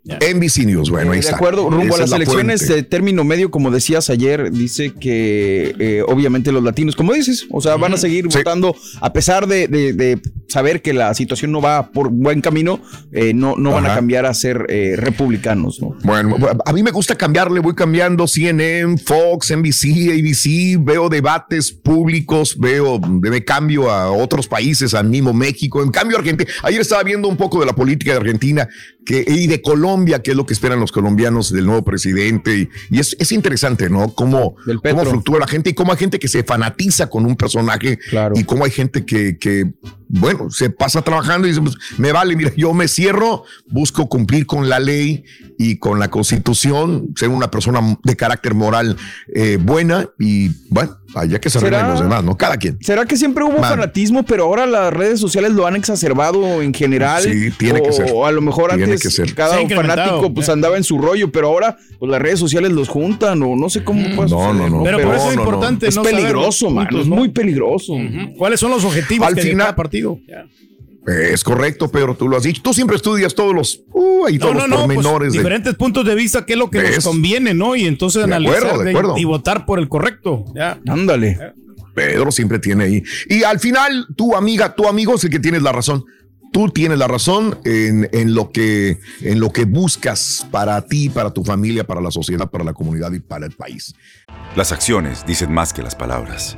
NBC News, bueno, ahí Eh, de está. acuerdo, rumbo Esa a las es la elecciones de término medio, como decías ayer, dice que eh, obviamente los latinos, como dices, o sea, van a seguir votando a pesar de, de- de saber que la situación no va por buen camino, eh, no, no van a cambiar a ser eh, republicanos, ¿no? Bueno, a mí me gusta cambiarle, voy cambiando CNN, Fox, NBC, ABC, veo debates públicos, veo, me cambio a otros países, al mismo México, en cambio Argentina. Ayer estaba viendo un poco de la política de Argentina que, y de Colombia, que es lo que esperan los colombianos del nuevo presidente. Y, y es, es interesante, ¿no? Cómo, cómo fluctúa la gente y cómo hay gente que se fanatiza con un personaje y cómo hay gente que, que bueno, se pasa trabajando y dice, pues, me vale, mira, yo me cierro, busco cumplir con la ley y con la constitución, ser una persona de carácter moral eh, buena y bueno, allá que se arreglen los demás, ¿no? Cada quien. ¿Será que siempre hubo Man. fanatismo, pero ahora las redes sociales lo han exacerbado en general? Sí, tiene que ser. O a lo mejor Tiene antes que ser. cada fanático pues andaba en su rollo, pero ahora pues las redes sociales los juntan o no sé cómo puede No, no, no. Pero por eso es importante Es no peligroso, man. Es ¿no? muy peligroso. ¿Cuáles son los objetivos Al que de cada partido? Es correcto, Pedro, tú lo has dicho. Tú siempre estudias todos los, uh, todos No, no, los no, pues, de- diferentes puntos de vista, qué es lo que ¿Ves? nos conviene, ¿no? Y entonces De analizar acuerdo, de de- acuerdo. y votar por el correcto. Ya. Ándale. Pedro siempre tiene ahí. Y al final, tu amiga, tu amigo es el que tienes la razón. Tú tienes la razón en, en lo que, en lo que buscas para ti, para tu familia, para la sociedad, para la comunidad y para el país. Las acciones dicen más que las palabras.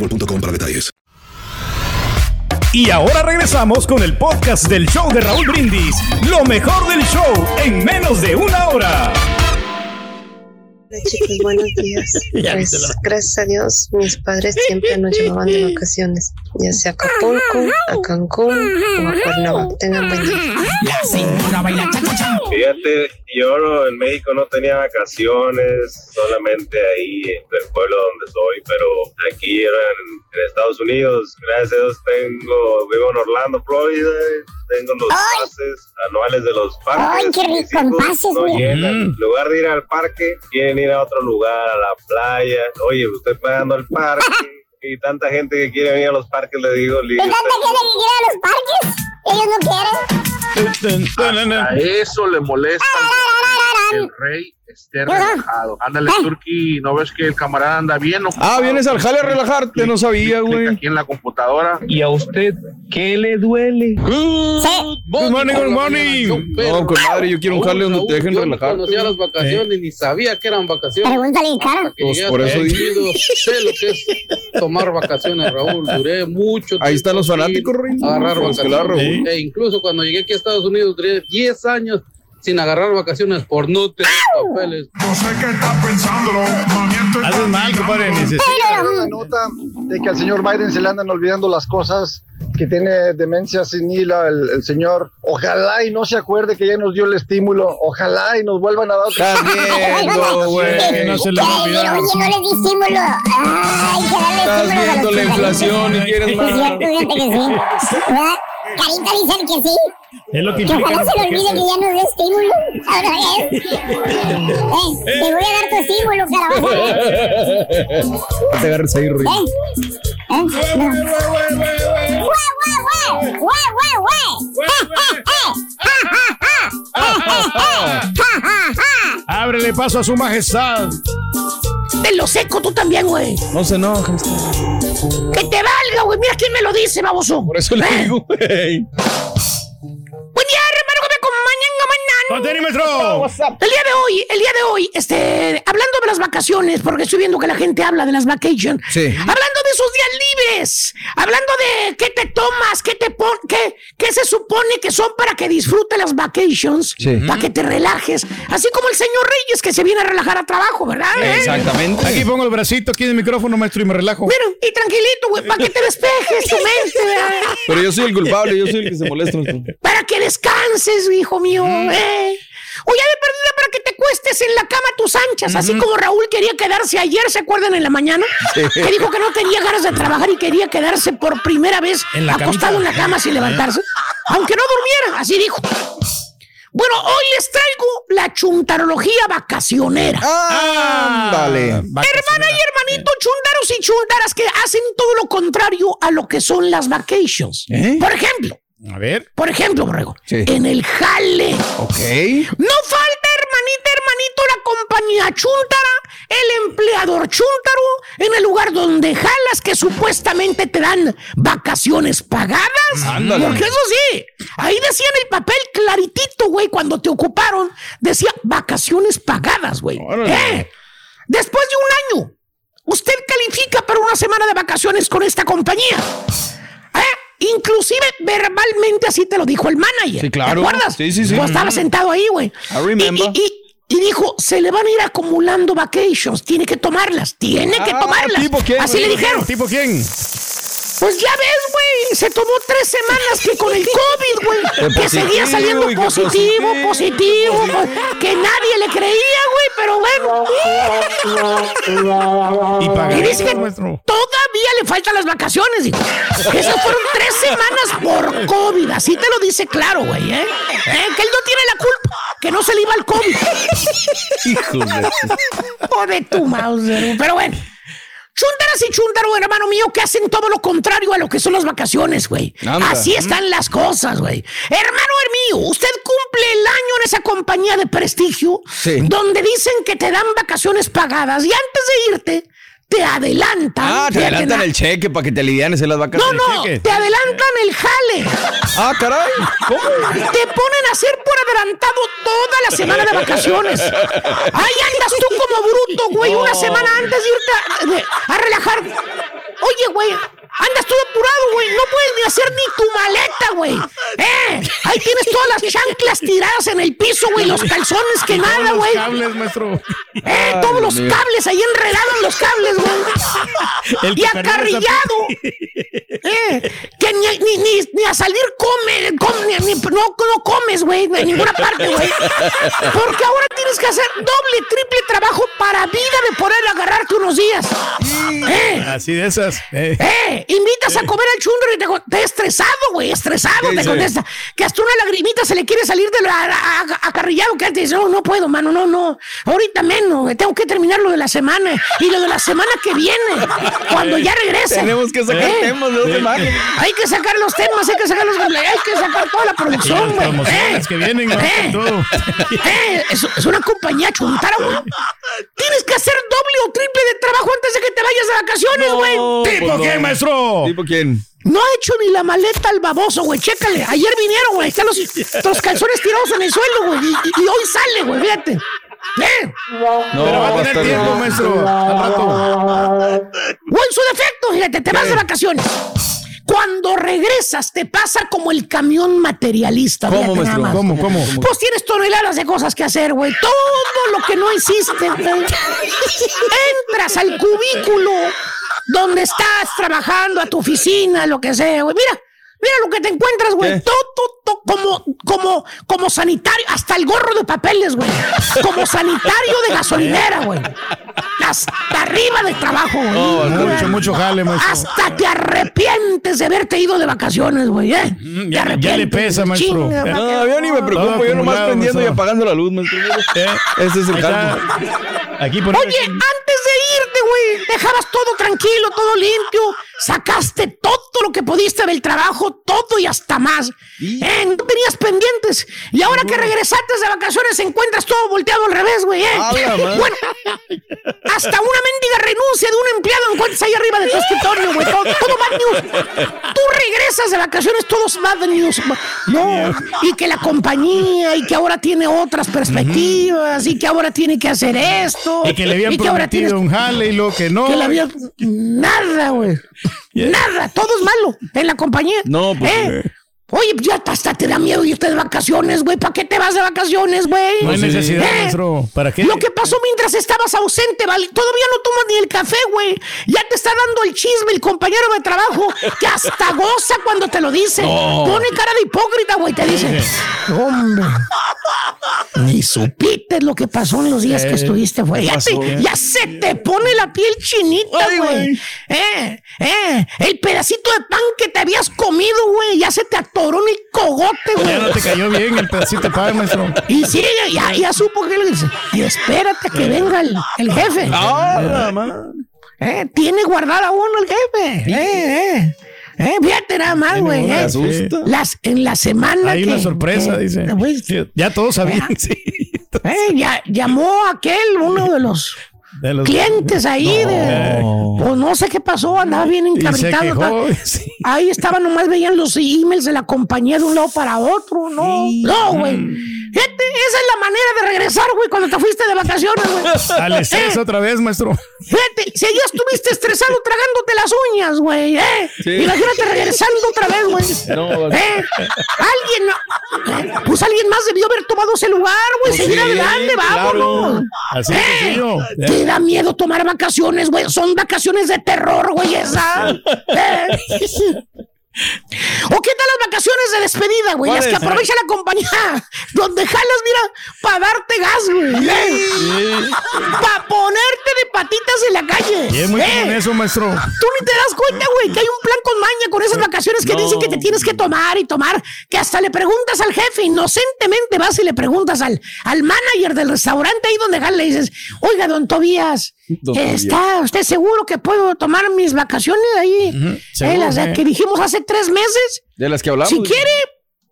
Y ahora regresamos con el podcast del show de Raúl Brindis. Lo mejor del show en menos de una hora. Hola chicos, buenos días. <laughs> Pues, gracias a Dios, mis padres siempre nos llevaban de vacaciones, ya sea a Acapulco, a Cancún o a Cuernavaca. Tengan buen día. La señora baila. Fíjate, yo en México no tenía vacaciones, solamente ahí en el pueblo donde soy, pero aquí era en, Estados Unidos. Gracias a Dios tengo, vivo en Orlando, Florida, tengo los pases anuales de los parques. Ay, qué rico, en hijos pases, no güey. llenan. Mm. En lugar de ir al parque, quieren ir a otro lugar, a la playa. Oye, usted pagando el parque. <laughs> Y tanta gente que quiere venir a los parques, le digo, ¿Hay tanta gente que quiere a los parques? Ellos no quieren. A eso le molesta que el rey esté relajado. Ándale, Turki, ¿no ves que el camarada anda bien? Ah, vienes al jale a relajarte, no sabía, güey. Aquí en la computadora. ¿Y a usted qué le duele? Good morning, good morning. No, con madre, yo quiero un jale donde te dejen relajar. conocía las vacaciones ni sabía que eran vacaciones. Pregúntale, cara. Pues por eso digo. Sé lo que es tomar vacaciones, Raúl. Duré mucho Ahí están los fanáticos, Rey. agarrar la vacaciones. E incluso cuando llegué aquí a Estados Unidos, duré 10 años sin agarrar vacaciones por no tener papeles. No sé qué está pensándolo, Haces mal, compadre. necesito- la nota de que al señor Biden se le andan olvidando las cosas, que tiene demencia senil el, el señor. Ojalá y no se acuerde que ya nos dio el estímulo. Ojalá y nos vuelvan a dar. Estás <laughs> viendo, güey. No se le va a olvidar. oye, no les di estímulo. Ay, que darle Estás estímulo a los viendo la inflación y quieres Es más. fíjate que sí. <laughs> Carita dicen que sí. Es lo que Que implica. ojalá se le olvide que ya nos dio estímulo. Ahora es. Eh, te voy a dar tu estímulo, carabaza. No te agarres ahí, Rey. ¿Eh? ¿Eh? No. ¡Eh, eh, eh! ¡Eh, eh, eh! Ábrele paso a su majestad. Te lo seco tú también, güey. No se enoja. Que te valga, güey. Mira quién me lo dice, baboso. Por eso le digo, güey. El día de hoy, el día de hoy, este, hablando de las vacaciones, porque estoy viendo que la gente habla de las vacations. Sí. Hablando de sus días libres, hablando de qué te tomas, qué te pon, qué, qué se supone que son para que disfrutes las vacations, Sí. para que te relajes, así como el señor Reyes que se viene a relajar a trabajo, ¿verdad? ¿Eh? Exactamente. Aquí pongo el bracito aquí en el micrófono, maestro, y me relajo. Mira, y tranquilito, güey, para que te despejes tu mente, ¿verdad? Pero yo soy el culpable, yo soy el que se molesta. Para que descanses, hijo mío, ¿eh? O ya de perdida para que te cuestes en la cama a tus anchas, así como Raúl quería quedarse ayer, ¿se acuerdan en la mañana? Sí. Que dijo que no tenía ganas de trabajar y quería quedarse por primera vez En la acostado en camita. la cama sin levantarse, aunque no durmiera, así dijo. Bueno, hoy les traigo la chuntarología vacacionera. Ándale. Hermana y hermanito, chuntaros y chuntaras que hacen todo lo contrario a lo que son las vacations. ¿Eh? Por ejemplo, A ver. por ejemplo, Borrego, Sí. en el jale. Ok. No falta, hermanita, hermanito, la compañía chuntara, el empleador chuntaro, en el lugar donde jalas que supuestamente te dan vacaciones pagadas. Ándale. Porque eso sí, ahí decía en el papel claritito, güey, cuando te ocuparon, decía vacaciones pagadas, güey. ¿Eh? Después de un año, usted califica para una semana de vacaciones con esta compañía. Inclusive verbalmente así te lo dijo el manager. Sí, claro. ¿Te acuerdas? Sí, sí, sí. Tú estabas sentado ahí, güey. I. Y, y- y- y dijo, se le van a ir acumulando vacations. Tiene que tomarlas. Tiene que Ah, tomarlas. ¿tipo quién, Así le dijeron. ¿Tipo quién? Pues ya ves, güey. Se tomó tres semanas que con el COVID, güey. Que seguía saliendo positivo, positivo. positivo. Que nadie le creía, güey. Pero bueno. Y Y dice que todavía le faltan las vacaciones, dijo. Esas fueron tres semanas por COVID. Así te lo dice claro, güey, ¿eh? ¿Eh? Que él no tiene la culpa. Que no se le iba el COVID. De... Joder, tu Mauser. Pero bueno. Chuntaras y chúntaro, hermano mío, que hacen todo lo contrario a lo que son las vacaciones, güey. Así están las cosas, güey. Hermano mío, usted cumple el año en esa compañía de prestigio Sí. donde dicen que te dan vacaciones pagadas y antes de irte te adelantan. Ah, te adelantan el cheque para que te alivianes en las No, vacaciones. no, te adelantan el jale. Ah, caray. ¿Cómo? Te ponen a hacer por adelantado toda la semana de vacaciones. Ahí andas tú como bruto, güey, una semana antes de irte a, a relajar. Oye, güey, andas todo apurado, güey. No puedes ni hacer ni tu maleta, güey. <laughs> ¿Eh? Ahí tienes todas las chanclas tiradas en el piso, güey. Los calzones que nada, Los güey. cables, maestro. Eh, todos los mío. cables ahí enredados en los cables, güey. <laughs> Y acarrillado. Eh, que ni, ni, ni, ni a salir come, come, ni, ni- no, no comes, güey, en ninguna parte, güey. Porque ahora tienes que hacer doble, triple trabajo para vida de poder agarrarte unos días. Eh, Así de esas. eh. eh, invitas a comer al chundro y te, te estresado, güey, estresado, ¿Qué te dice? contesta. Que hasta una lagrimita se le quiere salir de la a- a- acarrillado que antes dice, no, no puedo, mano, no, no. Ahorita menos, güey, tengo que terminar lo de la semana y lo de la semana que viene, cuando ya regrese. Tenemos que sacar Eh, temas de dos semanas. hay que sacar los temas, hay que sacar los hay que sacar toda la producción, güey. Eh, que vienen, ¿no? eh, Todo. eh, es, es una compañía chuntara, güey. Tienes que hacer doble o triple de trabajo antes de que te vayas de vacaciones, güey. No, ¿Tipo pues qué, no. maestro? ¿Tipo quién? No ha hecho ni la maleta al baboso, güey. Chécale. Ayer vinieron, güey. Están los, los calzones tirados en el suelo, güey. Y, y- y hoy sale, güey. Fíjate. Eh. No, Pero va a tener tiempo, maestro. Al rato. O en su defecto, fíjate, te vas de vacaciones. Cuando regresas, te pasa como el camión materialista. ¿Cómo, nada maestro? más. ¿Cómo, cómo? Pues tienes toneladas de cosas que hacer, güey. Todo lo que no hiciste, güey. <laughs> Entras al cubículo donde estás trabajando, a tu oficina, lo que sea, güey. Mira, mira lo que te encuentras, güey. Todo, todo, como, como, como sanitario, hasta el gorro de papeles, güey. Como sanitario de gasolinera, güey. Hasta arriba de trabajo, güey. Oh, Mucho, mucho jale, maestro. Hasta te arrepientes de haberte ido de vacaciones, güey, ¿eh? Mm, Te ya- ya le pesa, maestro. chinga. No, yo ni me preocupo, Todo yo nomás prendiendo y apagando la luz, maestro. Eh, Ese es el está. Aquí por Oye, antes de irte, güey, dejabas todo tranquilo, todo limpio, sacaste todo lo que pudiste del trabajo, todo y hasta más. Eh, no tenías pendientes. Y ahora que regresaste de vacaciones, encuentras todo volteado al revés, güey, ¿eh? <laughs> Bueno, hasta una mendiga renuncia de un empleado encuentras ahí arriba de tu escritorio, güey. Todo, todo bad news. Tú regresas de vacaciones, todos bad news. No, y que la compañía, y que ahora tiene otras perspectivas, y que ahora tiene que hacer esto. Y que le habían y que ahora prometido tienes un jale y lo que no. que le había... Nada, güey. Nada, todo es malo en la compañía. No, pues, ¿Eh? Oye, ya hasta te da miedo irte de vacaciones, güey. ¿Para qué te vas de vacaciones, güey? No hay necesidad, ¿Eh? maestro. ¿Para qué? Lo que pasó mientras estabas ausente, ¿vale? Todavía no tomas ni el café, güey. Ya te está dando el chisme el compañero de trabajo, que hasta goza cuando te lo dice. No. Pone cara de hipócrita, güey. Te dice, hombre, ni supiste lo que pasó en los días que Eh, estuviste, güey. Ya, te- ya se te pone la piel chinita, güey. Eh, eh, el pedacito de pan que te habías comido, güey, ya se te atoró en el cogote, güey. Ya no te cayó bien el pedacito de pan, maestro. Y sí, ya, ya supo que le dice. Y espérate que venga el, el jefe. Ah, la madre. Eh, tiene guardada uno el jefe. Eh, eh. Eh, fíjate nada más, güey. Me eh. asusta. Las, en la semana. Hay que- una sorpresa, que- dice. Sí, Ya todos sabían, <laughs> sí. eh, ya, llamó aquel, uno de los De los- clientes ahí. De, pues no sé qué pasó, andaba bien encabritado. <laughs> sí. Ahí estaba, nomás veían los emails de la compañía de un lado para otro. No, no, güey. Fíjate, esa es la manera de regresar, güey, cuando te fuiste de vacaciones, güey. Al estrés Eh, otra vez, maestro. Fíjate, si ya estuviste estresado tragándote las uñas, güey, ¿eh? Sí. Imagínate regresando otra vez, güey. No, ¿Eh? Alguien, ¿Eh? Pues alguien más debió haber tomado ese lugar, güey. Pues Seguir sí, adelante, vámonos. claro. Así ¿Eh? sencillo. Te da miedo tomar vacaciones, güey. Son vacaciones de terror, güey, esa. ¿O qué tal las vacaciones de despedida, güey? Las que aprovecha la compañía. <laughs> Donde jalas, mira, para darte gas, güey. Para ponerte de patitas en la calle. Y es muy ¿Eh? eso, maestro. Tú ni te das cuenta, güey, que hay un plan con maña con esas vacaciones que No. dicen que te tienes que tomar y tomar, que hasta le preguntas al jefe, inocentemente vas y le preguntas al, al manager del restaurante ahí donde jala, le dices, oiga, don Tobías, ¿está usted seguro que puedo tomar mis vacaciones ahí? Eh, seguro, las eh. que dijimos hace tres meses. De las que hablamos. Si quiere,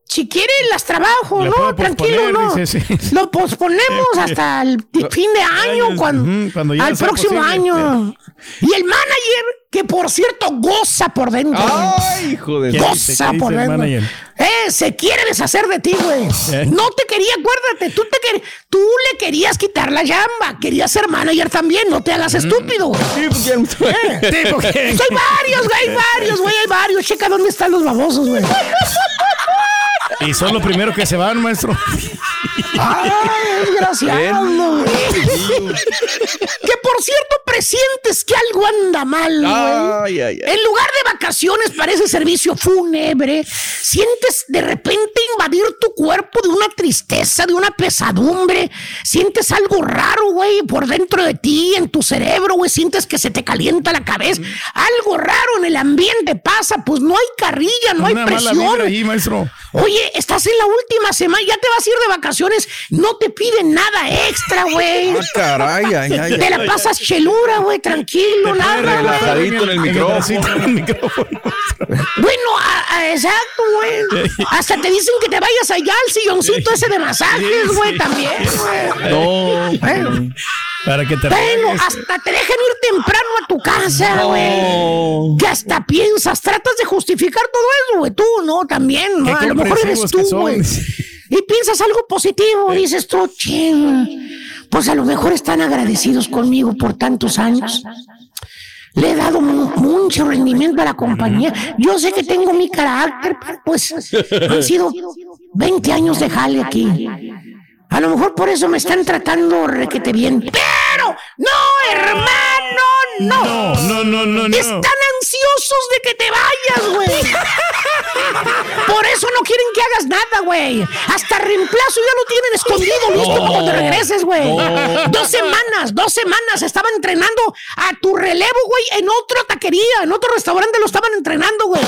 si quiere las trabajo, Le ¿no? Tranquilo, ¿no? dice, sí. Lo posponemos <laughs> hasta el fin de año, cuando, cuando ya al próximo posible. año. Y el manager, que por cierto goza por dentro. Ay, hijo de... Goza ¿Qué por dentro. manager? Eh, se quiere deshacer de ti, güey. Eh. No te quería, acuérdate, tú, te quer- tú le querías quitar la llamba, querías ser manager también, no te hagas estúpido. güey. Eh, ¿Tipo quién? <laughs> <laughs> pues hay varios, güey, hay varios, güey, hay varios. Checa dónde están los babosos, güey. Y son los primeros que se van, maestro. <laughs> Ay, desgraciado. güey. que por cierto, presientes que algo anda mal, güey. Ay, ay, ay. En lugar de vacaciones parece servicio fúnebre. Sientes de repente invadir tu cuerpo de una tristeza, de una pesadumbre. Sientes algo raro, güey, por dentro de ti, en tu cerebro, güey. Sientes que se te calienta la cabeza. Algo raro en el ambiente pasa, pues no hay carrilla, no hay Una presión. vibra ahí, maestro. Oye, estás en la última semana, ya te vas a ir de vacaciones, no te piden nada extra, güey. Ah, caray, ay, ay, Te ay. la pasas chelura, güey, tranquilo, nada, güey. Relajadito en el micrófono. bracito, en el micrófono. Bueno, a- a- exacto, güey. Hasta te dicen que te vayas allá al silloncito ese de masajes, güey, también, güey. No. Bueno. Para que te Bueno, hasta te dejan ir temprano a tu casa, güey. Que hasta piensas, tratas de justificar todo eso, güey. Tú, ¿no? También, ¿no? A lo mejor eres tú, güey. <laughs> Y piensas algo positivo, dices tú, ching. Pues a lo mejor están agradecidos conmigo por tantos años. Le he dado mu- mucho rendimiento a la compañía. Yo sé que tengo mi carácter, pero pues han sido 20 años de jale aquí. A lo mejor por eso me están tratando requete bien. Pero, no, hermano, no. No, no, no, no, no. Están ansiosos de que te vayas, güey. <laughs> Por eso no quieren que hagas nada, güey. Hasta reemplazo ya lo tienen escondido, listo para cuando regreses, güey. No. Dos semanas, dos semanas estaban entrenando a tu relevo, güey, en otra taquería, en otro restaurante lo estaban entrenando, güey.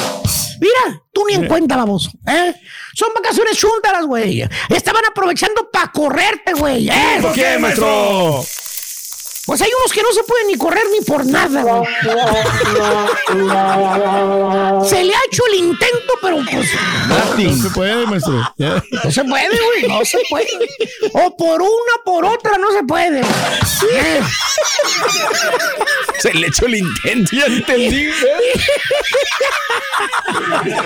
Mira, tú ni en cuenta, baboso. ¿eh? Son vacaciones chúntaras, güey. Estaban aprovechando para correrte, güey. ¿eh? ¿Por qué, maestro? Pues hay unos que no se pueden ni correr ni por nada, güey. Se le ha hecho el intento, pero pues No se puede, maestro. Ya. no se puede, güey. No se puede. O por una o por otra no se puede. Eh. Se le echó el intento, ya entendí. ¿eh?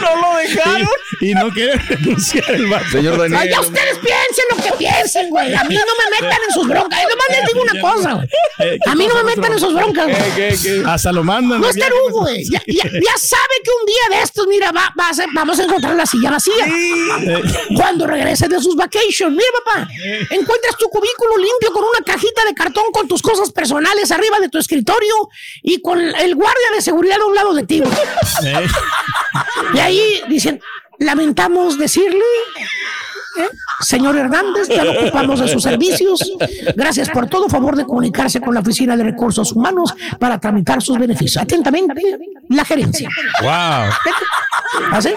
No lo dejaron. Y, y no quiere renunciar el vato. Señor Ay, Daniel. ya ustedes piensen lo que piensen, güey. A mí no me metan en sus broncas. Yo nomás les digo una cosa, güey. Eh, ¿qué A mí no me metan en sus broncas, güey. ¿Qué, qué? Hasta lo mandan. No de es viaje, tarugo, maestro. güey. Ya, ya- ya sabe que un día de estos, mira, va, va a ser- vamos a encontrar la silla vacía. Cuando regrese de sus vacations, mira, papá, encuentras tu cubículo limpio con una cajita de cartón con tus cosas personales arriba de tu escritorio y con el guardia de seguridad a un lado de ti. Eh, Y ahí dicen, lamentamos decirle, ¿eh? señor Hernández, ya no ocupamos de sus <laughs> servicios. Gracias por todo favor de comunicarse con la Oficina de Recursos Humanos para tramitar sus beneficios. Atentamente, la gerencia. Wow. ¿Así?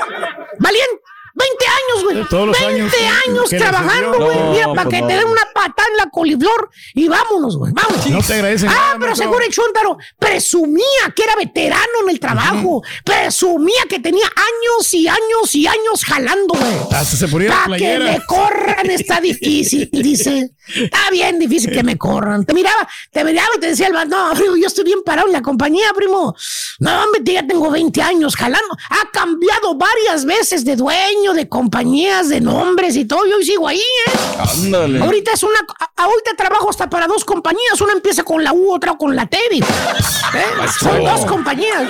Valiente. 20 años, güey. Todos los 20 años trabajando, güey. No, Mira, para pues que no. te den una patada en la coliflor y vámonos, güey. Vámonos. No te agradecen Ah, nada, pero seguro el Chuntaro presumía que era veterano en el trabajo. Presumía que tenía años y años y años jalando, güey. Hasta se ponía Para que me corran está difícil, <laughs> dice. Está bien difícil que me corran. Te miraba, te miraba y te decía el no, primo, yo estoy bien parado en la compañía, primo. No, hombre, ya tengo 20 años jalando. Ha cambiado varias veces de dueño, de compañías, de nombres y todo. Yo sigo ahí, ¿eh? Ándale. Ahorita es una. a- Ahorita trabajo hasta para dos compañías. Una empieza con la U, otra con la Tevi. ¿Eh? Son dos compañías.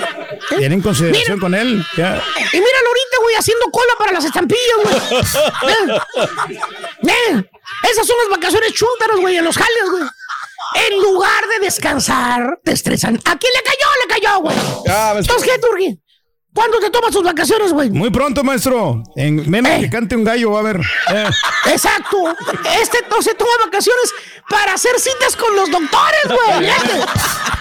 ¿eh? Tienen consideración con él. Ya. Y míralo ahorita, güey, haciendo cola para las estampillas, güey. <laughs> Eh, eh, Esas son las vacaciones chúntaras, güey, en los jales, güey. En lugar de descansar, te estresan. ¿A quién le cayó? Le cayó, güey. Entonces, ¿qué, Turgi? ¿Cuándo te tomas tus vacaciones, güey? Muy pronto, maestro. En menos que cante un gallo, va a ver. Eh. Exacto. Este no se toma vacaciones para hacer citas con los doctores, güey.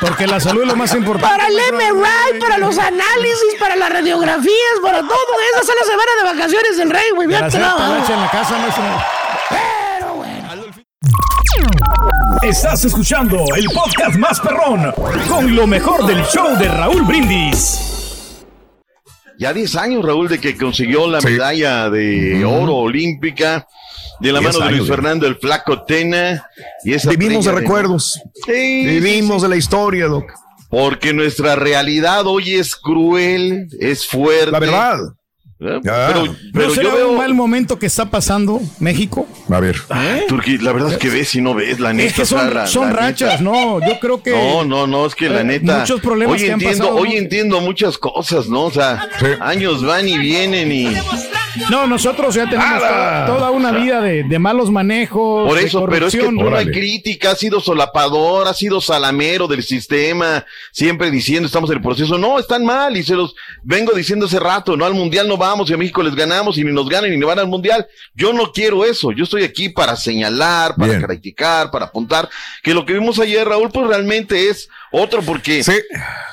Porque la salud es lo más importante. Para el MRI, para los análisis, para las radiografías, para todo. Esa es la semana de vacaciones del rey, güey. Nada. talacha en la casa, maestro. Estás escuchando el podcast más perrón con lo mejor del show de Raúl Brindis. Ya 10 años, Raúl, de que consiguió la medalla de oro olímpica de la 10 mano de Luis ya. Fernando el Flaco Tena. Y esa Vivimos de recuerdos. Sí, Vivimos sí. de la historia, Doc. Porque nuestra realidad hoy es cruel, es fuerte. La verdad. ¿Eh? Ya. Pero, ¿No pero será yo veo... un mal momento que está pasando México? A ver. Turquí, la verdad es que ves y no ves, la neta. Es que o sea, son, la- son la rachas, neta. no. Yo creo que. No, no, no, es que la Eh, neta. muchos problemas hoy que han entiendo, pasado, hoy ¿no? entiendo muchas cosas, ¿no? O sea, años van y vienen y. No, nosotros ya tenemos toda, toda una vida de, de malos manejos. Por de eso, pero es que no hay crítica, ha sido solapador, ha sido salamero del sistema, siempre diciendo estamos en el proceso. No, están mal y se los vengo diciendo hace rato, no al mundial no vamos y a México les ganamos y ni nos ganan ni van al mundial. Yo no quiero eso, yo estoy aquí para señalar, para criticar, para apuntar, que lo que vimos ayer, Raúl, pues realmente es otro porque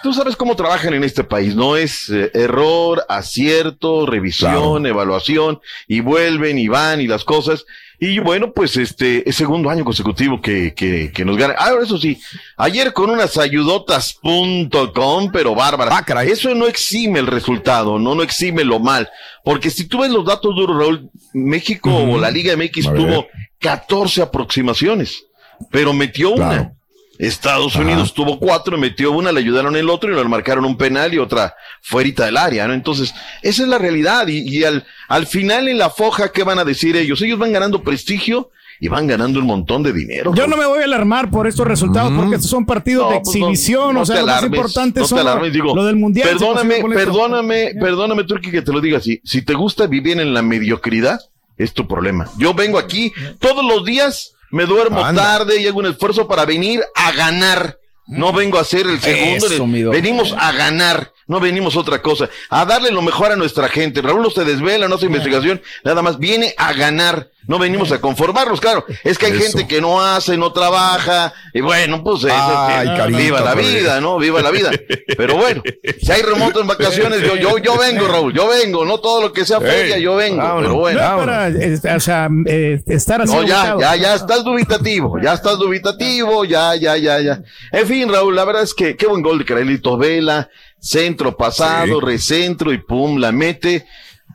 tú sabes cómo trabajan en este país, ¿no? Es eh, error, acierto, revisión, evaluación, y vuelven y van y las cosas. Y bueno, pues este es segundo año consecutivo que, que, que nos gana. Ah, eso sí, ayer con unas ayudotas.com, pero bárbara. Eso no exime el resultado, no, no exime lo mal. Porque si tú ves los datos duros, Raúl, México o la Liga MX tuvo 14 aproximaciones, pero metió una. Estados Unidos tuvo cuatro, metió una, le ayudaron el otro y le marcaron un penal y otra fuerita del área, ¿no? Entonces, esa es la realidad. Y, y al, al final en la foja, ¿qué van a decir ellos? Ellos van ganando prestigio y van ganando un montón de dinero. Yo no me voy a alarmar por estos resultados porque estos son partidos de pues no, exhibición. no o sea, te lo más alarmes, importante no te son lo- alarmes, digo, lo del mundial. Perdóname, perdóname, perdóname, Turki, que te lo diga así. Si te gusta vivir en la mediocridad, es tu problema. Yo vengo aquí todos los días, me duermo tarde y hago un esfuerzo para venir a ganar. No vengo a ser el segundo, Eso, venimos a ganar, no venimos a otra cosa, a darle lo mejor a nuestra gente. Raúl no se desvela, no hace investigación, nada más viene a ganar, no venimos a conformarnos, claro. Es que hay Eso. gente que no hace, no trabaja, y bueno, pues Ay, carita, viva la vida. ¿no? Viva la vida. Pero bueno, si hay remoto en vacaciones, yo, yo, yo vengo, Raúl, yo vengo, no todo lo que sea feria, yo vengo, vámonos, pero bueno. No para eh, o sea, eh, estar así. No, ya, ya, ya estás dubitativo, ya estás dubitativo, ya, ya, ya, ya. En fin, Raúl, la verdad es que qué buen gol de Carelito Vela, centro pasado, recentro y pum, la mete.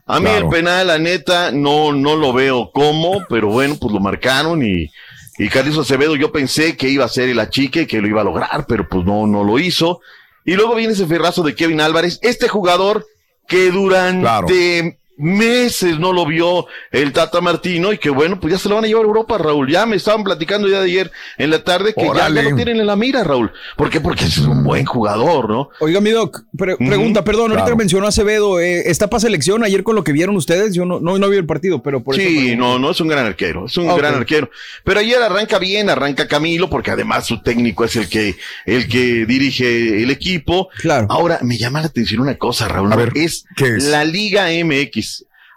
A mí Claro. el penal, la neta, no, no lo veo cómo, pero bueno, pues lo marcaron y, y Carlitos Acevedo yo pensé que iba a ser el achique, que lo iba a lograr, pero pues no, no lo hizo. Y luego viene ese ferrazo de Kevin Álvarez, este jugador que durante meses no lo vio el Tata Martino y que bueno, pues ya se lo van a llevar a Europa, Raúl. Ya me estaban platicando ya de ayer en la tarde que ya, lo tienen en la mira, Raúl. ¿Por qué? Porque es un buen jugador, ¿no? Oiga, mi doc, pre- pregunta, perdón, ahorita claro. mencionó Acevedo, eh, ¿está para selección ayer con lo que vieron ustedes? Yo no, no, no vi el partido, pero por eso Sí, no, no es un gran arquero, es un gran arquero. Pero ayer arranca bien, arranca Camilo, porque además su técnico es el que, el que dirige el equipo. Claro. Ahora, me llama la atención una cosa, Raúl. A ver, es, ¿qué es? la Liga MX.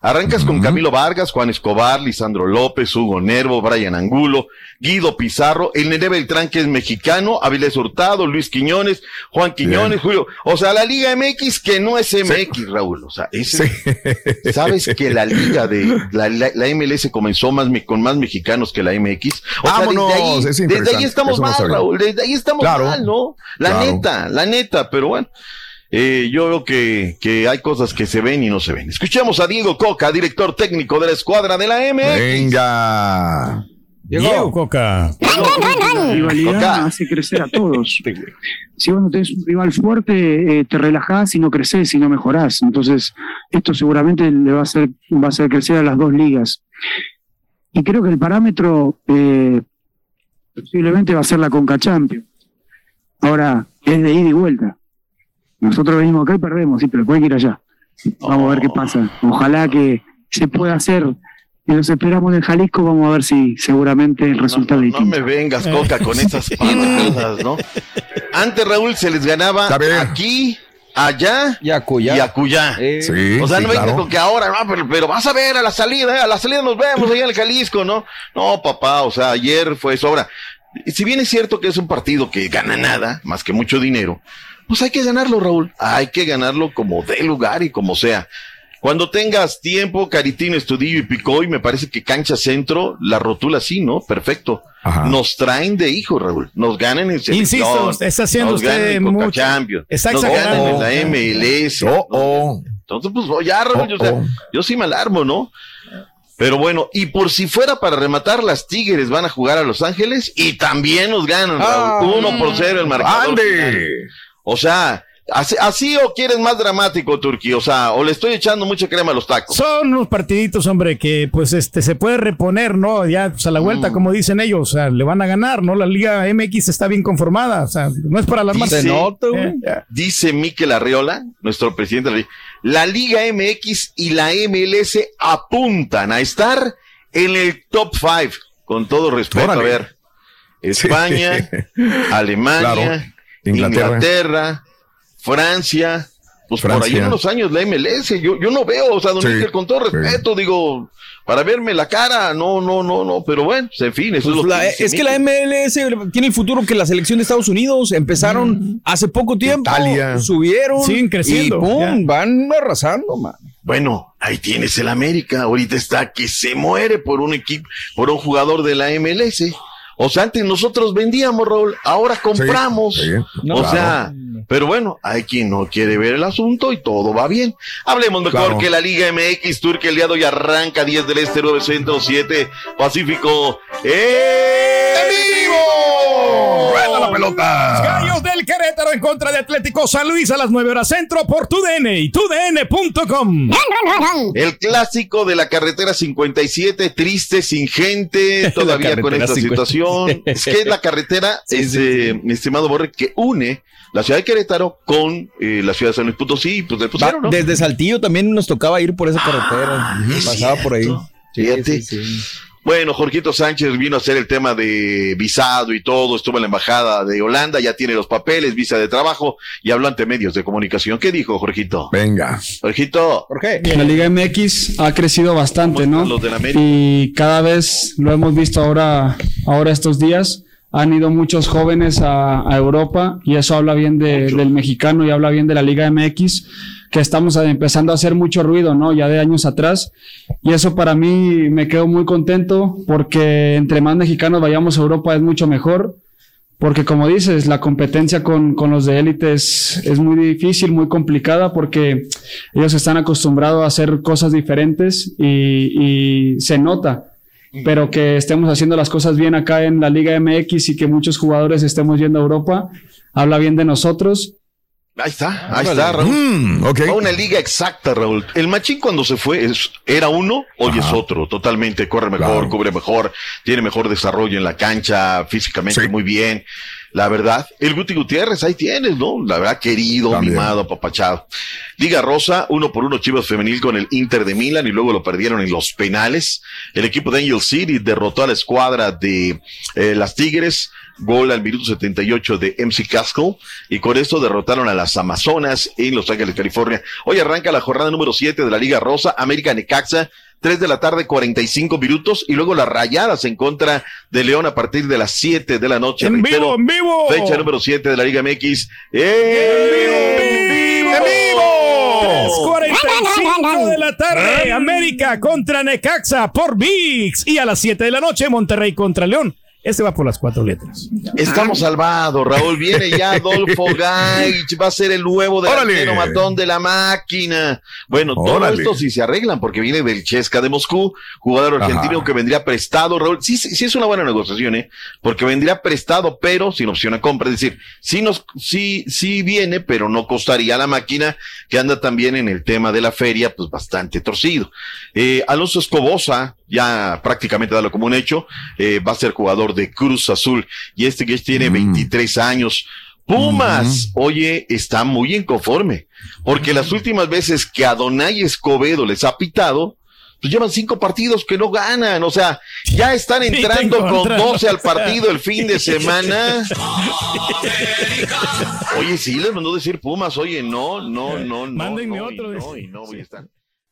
Arrancas con Camilo Vargas, Juan Escobar, Lisandro López, Hugo Nervo, Brian Angulo, Guido Pizarro, el Nene Beltrán que es mexicano, Avilés Hurtado, Luis Quiñones, Juan Quiñones, Julio. O sea, la Liga MX que no es MX, Raúl. O sea, es, <laughs> sabes que la liga de la, la- la MLS comenzó más me- con más mexicanos que la MX. O sea, Vámonos, desde ahí, es desde interesante, ahí estamos eso mal. Raúl. Desde ahí estamos Claro. mal, ¿no? La Claro. neta, la neta, pero bueno. Eh, yo veo que, que hay cosas que se ven y no se ven. Escuchemos a Diego Coca, director técnico de la escuadra de la MX. Venga. Diego Coca. La rivalidad Coca. hace crecer a todos. <laughs> Si vos no tenés un rival fuerte, eh, te relajás y no creces y no mejorás. Entonces, esto seguramente le va a hacer, va a hacer crecer a las dos ligas. Y creo que el parámetro eh, posiblemente va a ser la Conca Champions. Ahora, es de ida y vuelta. Nosotros venimos acá y perdemos, sí, pero puede ir allá. Vamos a ver qué pasa. Ojalá que se pueda hacer. Y los esperamos en Jalisco, vamos a ver si seguramente el resultado es No distinto. me vengas, Coca, con <laughs> esas patadas, ¿no? Antes, Raúl, se les ganaba aquí, allá y acuyá. Y acuyá. Sí, o sea, sí, no vengas claro. con que ahora, no, pero, pero vas a ver a la salida, ¿eh? a la salida nos vemos allá en el Jalisco, ¿no? No, papá, o sea, ayer fue eso. Ahora, si bien es cierto que es un partido que gana nada, más que mucho dinero, pues hay que ganarlo, Raúl. Hay que ganarlo como de lugar y como sea. Cuando tengas tiempo, Caritino, Estudillo y Picoy, me parece que cancha centro, la rotula sí, ¿no? Perfecto. Nos traen de hijo, Raúl. Nos ganan en selección. Insisto, está haciendo nos usted mucho. Champions, Está nos ganan en la MLS. ¿no? Entonces, pues ya, Raúl, yo, o sea, yo sí me alarmo, ¿no? Pero bueno, y por si fuera para rematar, las Tigres van a jugar a Los Ángeles y también nos ganan, Raúl. Uno por cero el marcador. final. O sea, así, así o quieres más dramático, Turquía. O sea, o le estoy echando mucha crema a los tacos. Son unos partiditos, hombre, que pues este se puede reponer, ¿no? Ya pues, a la vuelta, Mm. como dicen ellos, o sea, le van a ganar, ¿no? La Liga MX está bien conformada, o sea, no es para alarmarse. Dice, Eh, ya. dice Miquel Arriola, nuestro presidente de la Liga, la Liga MX y la MLS apuntan a estar en el top 5. Con todo respeto, Órale. a ver. España, <laughs> Alemania, Claro. Inglaterra. Inglaterra. Francia. Pues por ahí Francia. unos años la MLS, yo, yo no veo, o sea, don Sí, Miquel, con todo sí. respeto, digo, para verme la cara, no, no, no, no, pero bueno, pues, en fin, eso Pues es lo la- que dice es que la. MLS tiene el futuro que la selección de Estados Unidos. Empezaron hace poco tiempo, Italia. subieron, Siguen creciendo, y pum, ya. van arrasando, man. Bueno, ahí tienes el América. Ahorita está que se muere por un equipo, por un jugador de la MLS. O sea, antes nosotros vendíamos, Raúl, ahora compramos. sí, o claro. sea, pero bueno, hay quien no quiere ver el asunto y todo va bien. Hablemos mejor Claro. que la Liga MX Turquía el día de hoy arranca 10 del Este 9 Centro 7 Pacífico. ¡En vivo! ¡Rueda la pelota! Gallos del Querétaro en contra de Atlético San Luis a las 9 horas centro por TUDN y TUDN.com. El clásico de la carretera 57, triste, sin gente, <laughs> todavía con carretera esta 57. situación. Es que es la carretera, <laughs> este, mi estimado Borre, que une la ciudad de Querétaro con eh, la ciudad de San Luis Potosí. Pues. Desde Saltillo también nos tocaba ir por esa carretera. es Pasaba por ahí. Sí, Fíjate. Bueno, Jorgito Sánchez vino a hacer el tema de visado y todo, estuvo en la embajada de Holanda, ya tiene los papeles, visa de trabajo y habló ante medios de comunicación. ¿Qué dijo, Jorgito? Venga. Jorgito. ¿Por qué? La Liga MX ha crecido bastante, ¿no? Los del América. Y cada vez lo hemos visto ahora, ahora estos días. Han ido muchos jóvenes a, a Europa y eso habla bien de- del mexicano y habla bien de la Liga MX, que estamos empezando a hacer mucho ruido, ¿no? Ya de años atrás. Y eso para mí me quedo muy contento porque entre más mexicanos vayamos a Europa es mucho mejor. Porque como dices, la competencia con, con los de élite es, es muy difícil, muy complicada, porque ellos están acostumbrados a hacer cosas diferentes y, y se nota. Pero que estemos haciendo las cosas bien acá en la Liga MX y que muchos jugadores estemos yendo a Europa, habla bien de nosotros. Ahí está, ahí está, Raúl. Mm, ok. Va Una liga exacta, Raúl. El Machín cuando se fue es- era uno, hoy es otro, totalmente. Corre mejor, Claro. cubre mejor, tiene mejor desarrollo en la cancha, físicamente Sí. muy bien. La verdad, el Guti Gutiérrez, ahí tienes, ¿no? La verdad, querido, También. mimado, apapachado. Liga Rosa, uno por uno Chivas Femenil con el Inter de Milán y luego lo perdieron en los penales. El equipo de Angel City derrotó a la escuadra de eh, las Tigres. Gol al minuto 78 de MC Castle. Y con esto derrotaron a las Amazonas en Los Ángeles, California. Hoy arranca la jornada número 7 de la Liga Rosa, América Necaxa. 3 de la tarde, 45 minutos. Y luego las rayadas en contra de León a partir de las 7 de la noche. En Reitero, vivo, en vivo. Fecha número 7 de la Liga MX. ¡En vivo! ¡En vivo! 45 de la tarde, América contra Necaxa por VIX. Y a las 7 de la noche, Monterrey contra León. Este va por las cuatro letras. Estamos salvados, Raúl. Viene ya Adolfo <laughs> Gaich, va a ser el nuevo delantero matón de la máquina. Bueno, todo esto sí se arreglan porque viene del Chesca de Moscú, jugador argentino Ajá. que vendría prestado, Raúl. Sí, sí, sí es una buena negociación, ¿eh? Porque vendría prestado, pero sin opción a compra. Es decir, sí nos, sí, sí viene, pero no costaría la máquina que anda también en el tema de la feria, pues bastante torcido. Eh, Alonso Escobosa, ya prácticamente dalo como un hecho, eh, va a ser jugador de Cruz Azul y este que tiene 23 años. Pumas, oye, está muy inconforme, porque las últimas veces que Adonai Escobedo les ha pitado, pues llevan cinco partidos que no ganan, o sea, ya están entrando con encontré. 12 al <laughs> partido el fin de <laughs> semana. <laughs> Oye, sí, les mandó decir Pumas, oye, no, no, no, no. Mándenme no, otro. y no, y no voy a estar.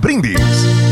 Brindis.